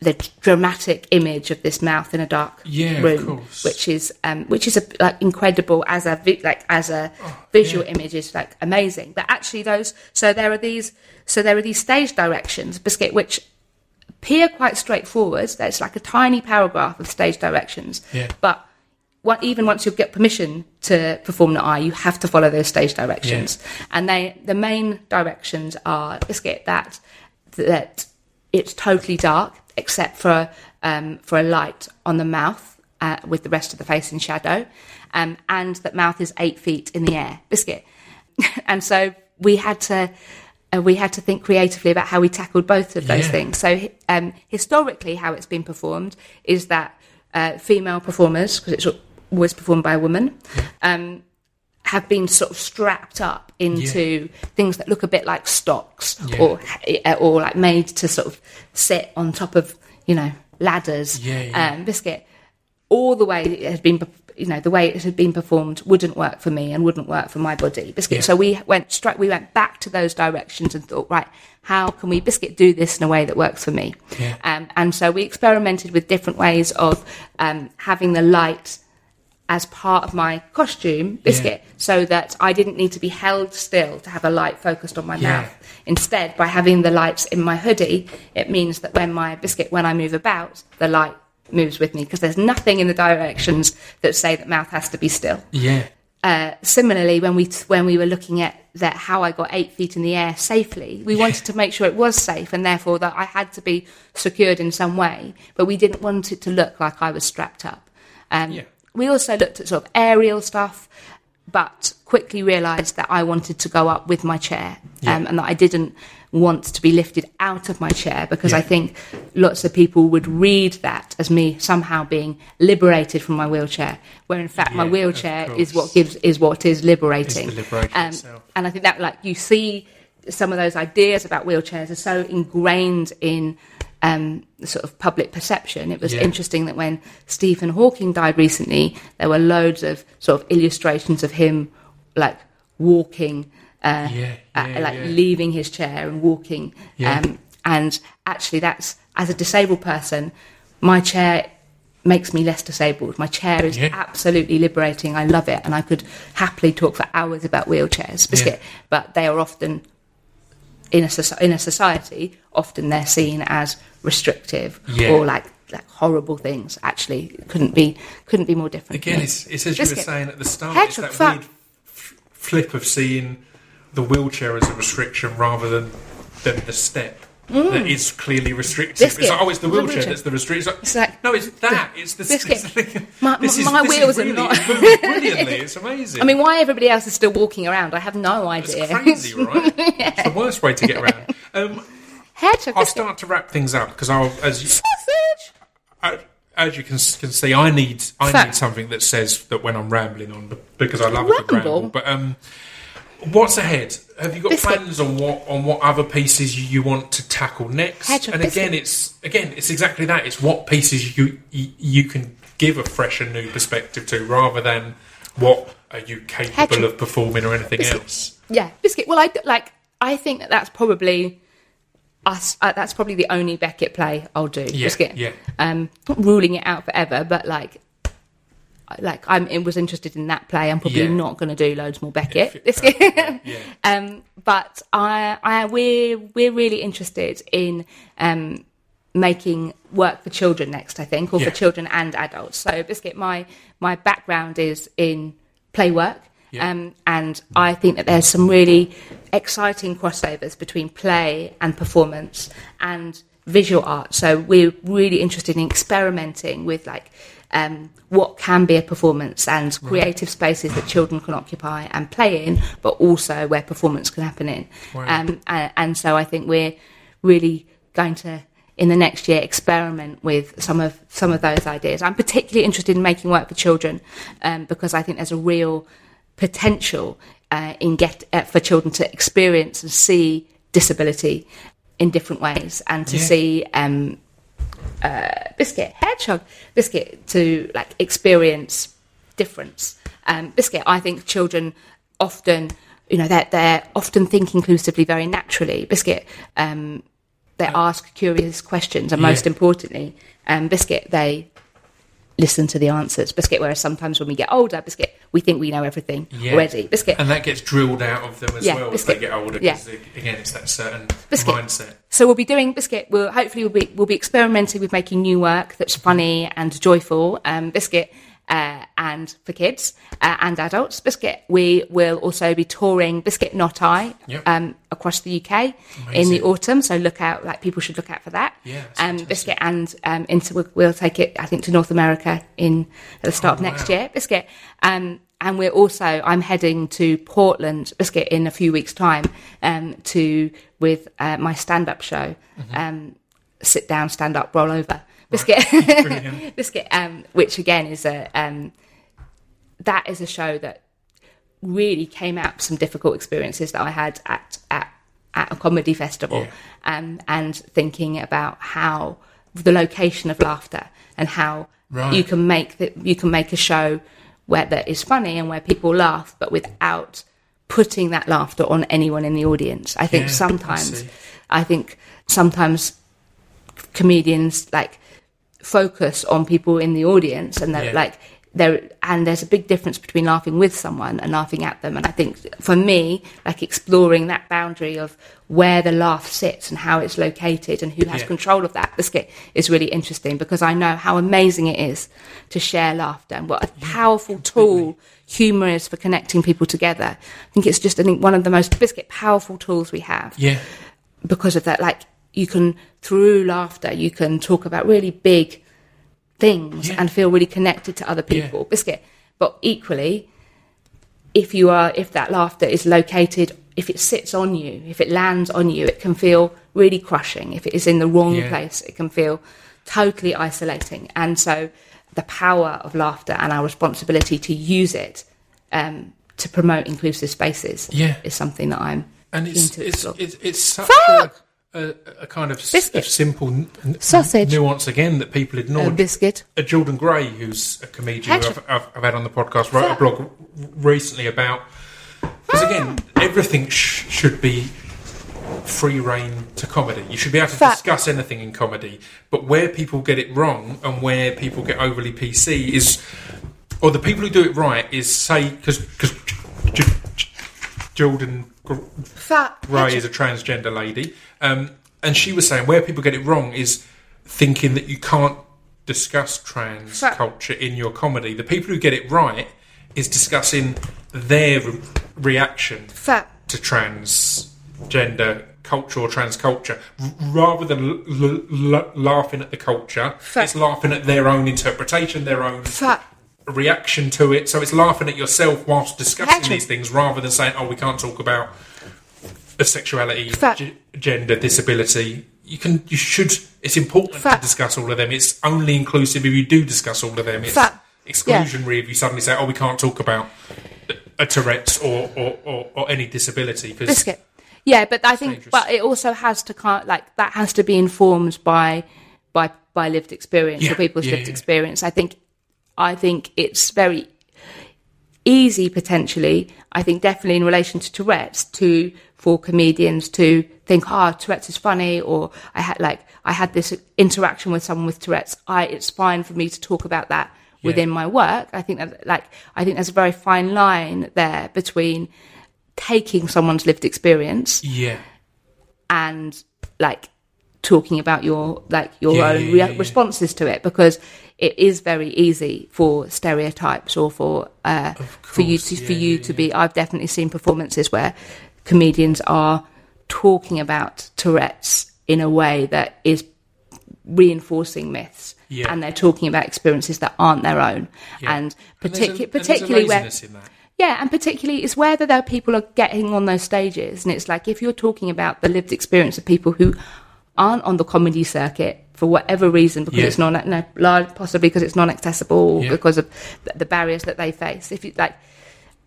the dramatic image of this mouth in a dark Yeah, room, which is um, which is a, like incredible as a vi- like as a Oh, visual image is like amazing. But actually, those so there are these so there are these stage directions, biscuit, which appear quite straightforward. There's like a tiny paragraph of stage directions, Yeah. but what, even once you get permission to perform the eye, you have to follow those stage directions. And they, the main directions are biscuit that that it's totally dark except for um, for a light on the mouth uh, with the rest of the face in shadow, um, and that mouth is eight feet in the air. Biscuit, and so we had to. Uh, we had to think creatively about how we tackled both of those Yeah. things. So, um, historically, how it's been performed is that uh, female performers, because it's always performed by a woman, um, have been sort of strapped up into things that look a bit like stocks, Yeah. or uh, or like made to sort of sit on top of you know ladders. Yeah, yeah. Um, biscuit. All the way it had been, you know, the way it had been performed wouldn't work for me and wouldn't work for my body. Biscuit. Yeah. So we went straight. We went back to those directions and thought, right, how can we biscuit do this in a way that works for me? Yeah. Um, and so we experimented with different ways of um, having the light as part of my costume biscuit so that I didn't need to be held still to have a light focused on my Yeah. mouth. Instead, by having the lights in my hoodie, it means that when my biscuit, when I move about, the light moves with me because there's nothing in the directions that say that mouth has to be still. Yeah. Uh, similarly, when we when we were looking at that how I got eight feet in the air safely, we wanted to make sure it was safe, and therefore that I had to be secured in some way. But we didn't want it to look like I was strapped up. Um, Yeah. We also looked at sort of aerial stuff, but quickly realised that I wanted to go up with my chair, um, and that I didn't want to be lifted out of my chair because Yeah. I think lots of people would read that as me somehow being liberated from my wheelchair, where in fact my Yeah, of wheelchair is what gives is what is liberating. Um, and I think that like you see some of those ideas about wheelchairs are so ingrained in um, sort of public perception. It was Yeah. interesting that when Stephen Hawking died recently, there were loads of sort of illustrations of him like walking, uh, Yeah, uh, like yeah. leaving his chair and walking. Yeah. Um, and actually, that's as a disabled person, my chair makes me less disabled. My chair is Yeah. absolutely liberating. I love it, and I could happily talk for hours about wheelchairs, biscuit. But they are often in a in a society, often they're seen as restrictive Yeah. or like like horrible things. Actually, it couldn't be couldn't be more different. Again, it's, it's as you were saying at the start, it's that fuck. weird f- flip of seeing the wheelchair as a restriction rather than, than the step. That is clearly restrictive. Mm. Biscuit. It's like, oh, it's the wheelchair wheelchair. that's the restriction. It's like- no, it's that. It's the Biscuit. it's the- My- my this wheels are not- brilliantly. It's amazing. I mean, why everybody else is still walking around? I have no idea. it's crazy, right? It's the worst way to get around. Um, Hedgehog. I'll biscuit. start to wrap things up because I'll, as you, Sausage. I- as you can, can see, I need I Fact. need something that says that when I'm rambling on, because I love a good Ramble? ramble. But um, what's ahead? Have you got Biscuit. plans on what on what other pieces you, you want to tackle next? Hedgehog and again, biscuit. it's again it's exactly that. It's what pieces you you, you can give a fresh and new perspective to, rather than what are you capable Hedgehog. of performing or anything Biscuit. else. Yeah, biscuit. Well, I like. I think that that's probably us. Uh, that's probably the only Beckett play I'll do. Yeah, biscuit. yeah. Um, not ruling it out forever, but like, like I'm it was interested in that play. I'm probably Yeah. not going to do loads more Beckett. Yeah. um, but I, I, we're we're really interested in um, making work for children next. I think, or Yeah. for children and adults. So, biscuit. My my background is in play work. Yeah. Um, and I think that there's some really exciting crossovers between play and performance and visual art. So we're really interested in experimenting with like um, what can be a performance and creative spaces that children can occupy and play in, but also where performance can happen in. Wow. Um, and, and so I think we're really going to in the next year experiment with some of some of those ideas. I'm particularly interested in making work for children um, because I think there's a real potential uh, in get uh, for children to experience and see disability in different ways and to Yeah. see um, uh, biscuit hedgehog biscuit to like experience difference. Um, biscuit i think children often you know they're, they're often think inclusively very naturally. Biscuit um, they ask curious questions and most Yeah. importantly um, biscuit they listen to the answers biscuit whereas sometimes when we get older biscuit we think we know everything Yeah. already biscuit And that gets drilled out of them as Yeah, well biscuit. as they get older. Yeah. Again, it's that certain Biscuit. mindset. So we'll be doing biscuit. We'll hopefully we'll be we'll be experimenting with making new work that's funny and joyful. Um, biscuit. Uh, and for kids uh, and adults, Biscuit. We will also be touring Biscuit Not I Yep. um, across the UK in the autumn. So look out, like people should look out for that. Yeah, um. Biscuit and um, into we'll, we'll take it, I think, to North America in at the start Oh, of next wow. year. Biscuit. Um, and we're also I'm heading to Portland, Biscuit, in a few weeks' time um, to with uh, my stand-up show. Mm-hmm. Um, sit down, stand up, roll over. Biscuit. Biscuit, um, which again is a um, that is a show that really came out some difficult experiences that I had at at, at a comedy festival, Yeah. um, and thinking about how the location of laughter and how Right. you can make the, you can make a show where that is funny and where people laugh, but without putting that laughter on anyone in the audience. I think Yeah, sometimes, see. I think sometimes comedians like focus on people in the audience and they're Yeah. like there and there's a big difference between laughing with someone and laughing at them and i think for me like exploring that boundary of where the laugh sits and how it's located and who has Yeah. control of that biscuit is really interesting because i know how amazing it is to share laughter and what a powerful tool humor is for connecting people together i think it's just i think one of the most biscuit powerful tools we have Yeah. because of that like you can through laughter you can talk about really big things Yeah. and feel really connected to other people Yeah. biscuit but equally if you are if that laughter is located if it sits on you if it lands on you it can feel really crushing if it is in the wrong Yeah. place it can feel totally isolating and so the power of laughter and our responsibility to use it um, to promote inclusive spaces Yeah. is something that i'm And it's it's, it's it's such Fuck! A, a, kind of s- a simple n- Sausage. nuance again that people ignore. a biscuit Uh, Jordan Gray, who's a comedian who. I've, I've, I've had on the podcast, wrote a blog r- recently about because again, everything sh- should be free reign to comedy. You should be able to Fact. discuss anything in comedy, but where people get it wrong and where people get overly PC is, or the people who do it right is say because because Jordan Gr- Fat. Ray is a transgender lady, um, and she was saying where people get it wrong is thinking that you can't discuss trans Fa- culture in your comedy. The people who get it right is discussing their re- reaction Fat. to transgender culture or trans culture, r- rather than l- l- l- laughing at the culture. Fa- It's laughing at their own interpretation, their own Fat. Reaction to it. So it's laughing at yourself whilst discussing Gotcha. these things, rather than saying, "Oh, we can't talk about sexuality, Fact. g- gender, disability." You can, you should. It's important Fact. to discuss all of them. It's only inclusive if you do discuss all of them. It's Fact. exclusionary if you suddenly say, "Oh, we can't talk about a Tourette's or or, or, or any disability." Because biscuit. Yeah, but I think, dangerous. but it also has to kind like that has to be informed by by by lived experience Yeah, or people's yeah, lived yeah. experience. I think, I think it's very easy potentially. I think definitely in relation to Tourette's to for comedians to think, oh, Tourette's is funny, or I had like I had this interaction with someone with Tourette's. I it's fine for me to talk about that within my work. I think that like I think there's a very fine line there between taking someone's lived experience yeah, and like talking about your like your Yeah, own yeah, yeah, yeah. responses to it because it is very easy for stereotypes or for uh, for you to yeah, for you yeah, to be I've definitely seen performances where comedians are talking about Tourette's in a way that is reinforcing myths. Yeah. and they're talking about experiences that aren't their own. Yeah. and particu- and a particularly where yeah, and particularly it's whether there are people are getting on those stages, and it's like if you're talking about the lived experience of people who aren't on the comedy circuit for whatever reason, because Yeah. it's not no, possibly because it's non-accessible, Yeah. because of the, barriers that they face. If you like,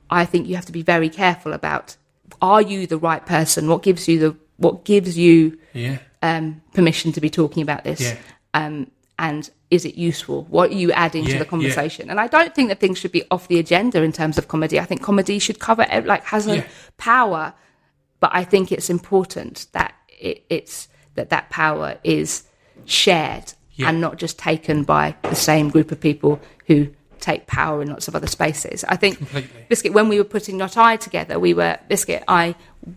I think you have to be very careful about: are you the right person? What gives you the what gives you Yeah, um, permission to be talking about this? Um, and is it useful? What are you adding to the conversation? And I don't think that things should be off the agenda in terms of comedy. I think comedy should cover like has a power, but I think it's important that it, it's that that power is shared Yeah. and not just taken by the same group of people who take power in lots of other spaces. I think Completely. Biscuit, when we were putting Not I together, we were Biscuit. I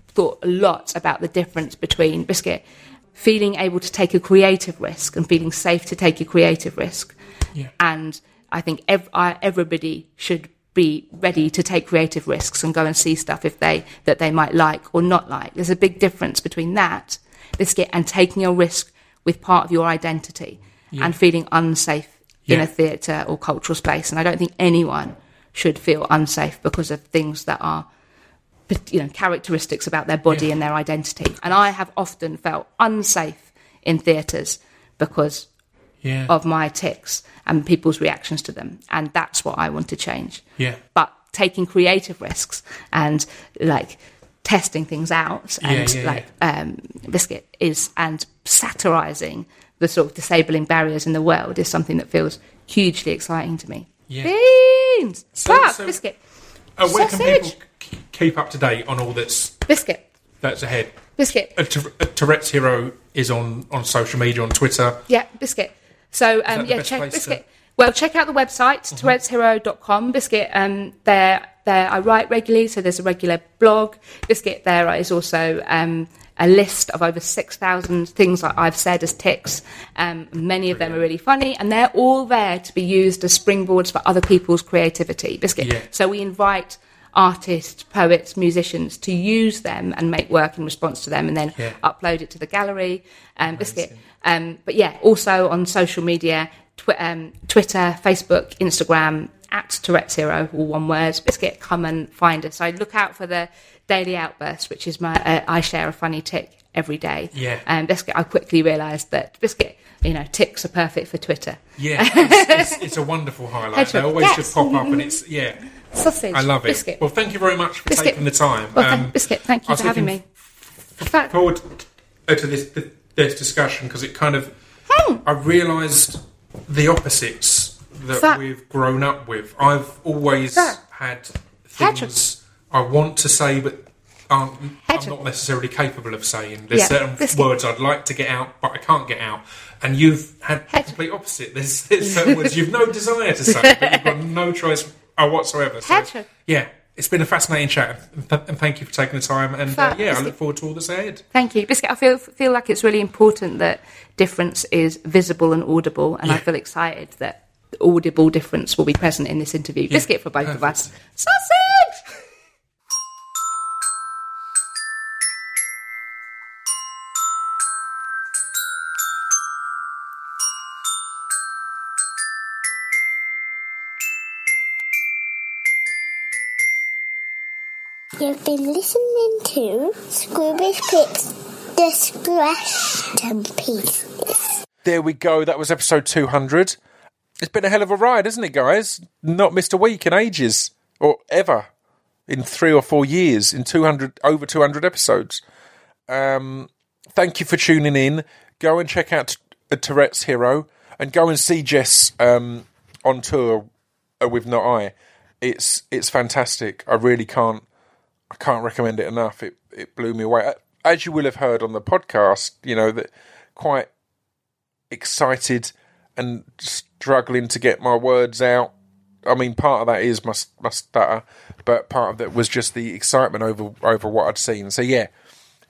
thought a lot about the difference between Biscuit feeling able to take a creative risk and feeling safe to take a creative risk. Yeah. And I think ev- I, everybody should be ready to take creative risks and go and see stuff if they that they might like or not like. There's a big difference between that Biscuit and taking a risk with part of your identity and feeling unsafe in a theatre or cultural space. And I don't think anyone should feel unsafe because of things that are you know characteristics about their body Yeah. and their identity. And I have often felt unsafe in theatres because yeah, of my tics and people's reactions to them. And that's what I want to change. yeah. But taking creative risks and like testing things out and Yeah, yeah, like um, biscuit is and satirizing the sort of disabling barriers in the world is something that feels hugely exciting to me. Yeah. Beans, So- fuck, so- biscuit, Uh, where can people k- keep up to date on all that's biscuit, that's ahead? biscuit. A, a Touretteshero is on, on social media, on Twitter. Yeah, biscuit. So um, yeah, check biscuit. to- Mm-hmm. Well, check out the website touretteshero.com. Biscuit. Um, there, there. I write regularly, so there's a regular blog. Biscuit. There is also um, a list of over six thousand things that I've said as tics. Um, many of them are really funny, and they're all there to be used as springboards for other people's creativity. Biscuit. Yeah. So we invite artists, poets, musicians to use them and make work in response to them, and then Yeah. upload it to the gallery. Um, Biscuit. Um, but yeah, also on social media, tw- um, Twitter, Facebook, Instagram, at Touretteshero, all one word. Biscuit, come and find us. I look out for the daily outburst, which is my uh, I share a funny tic every day. Yeah. Um, Biscuit, I quickly realised that Biscuit, you know, tics are perfect for Twitter. Yeah, it's, it's, it's a wonderful highlight. Hedgehog. They always Yes. just pop up, and it's yeah, Sausage. I love it. Biscuit. Well, thank you very much for Biscuit. taking the time. Well, Um, Biscuit, thank you for having me. Fact- forward to this this discussion because it kind of I realised the opposites that Fact. we've grown up with. I've always Fact. had Hedgehog. I want to say, but aren't, I'm not necessarily capable of saying. There's Yeah, certain words I'd like to get out, but I can't get out. And you've had the complete opposite. There's, there's certain words you've no desire to say, but you've got no choice whatsoever. So, yeah, it's been a fascinating chat, and th- and thank you for taking the time. And uh, yeah, I look forward to all that's ahead. Thank you, Biscuit. I feel feel like it's really important that difference is visible and audible, and I feel excited that audible difference will be present in this interview. Biscuit for both of us. You've been listening to Scroobius Pip's Distraction Pieces. There we go. That was episode 200. It's been a hell of a ride, isn't it, guys? Not missed a week in ages, or ever, in three or four years, in 200, over 200 episodes. Um, thank you for tuning in. Go and check out T- Touretteshero, and go and see Jess um, on tour uh, with Not I. It's it's fantastic. I really can't I can't recommend it enough. It it blew me away. As you will have heard on the podcast, you know that quite excited and struggling to get my words out. I mean, part of that is my my stutter, but part of that was just the excitement over over what I'd seen. So yeah,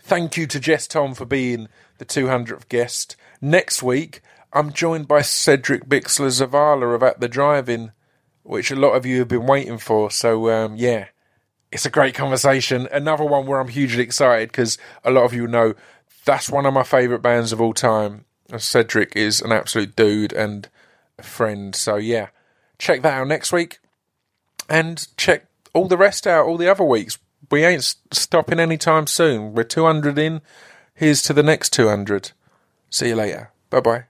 thank you to Jess Thom for being the 200th guest. Next week, I'm joined by Cedric Bixler Zavala of At the Drive-In, which a lot of you have been waiting for. So um, yeah, it's a great conversation. Another one where I'm hugely excited because a lot of you know that's one of my favourite bands of all time. Cedric is an absolute dude and a friend. So yeah, check that out next week, and check all the rest out all the other weeks. We ain't stopping anytime soon. We're 200 in. Here's to the next 200. See you later. Bye bye.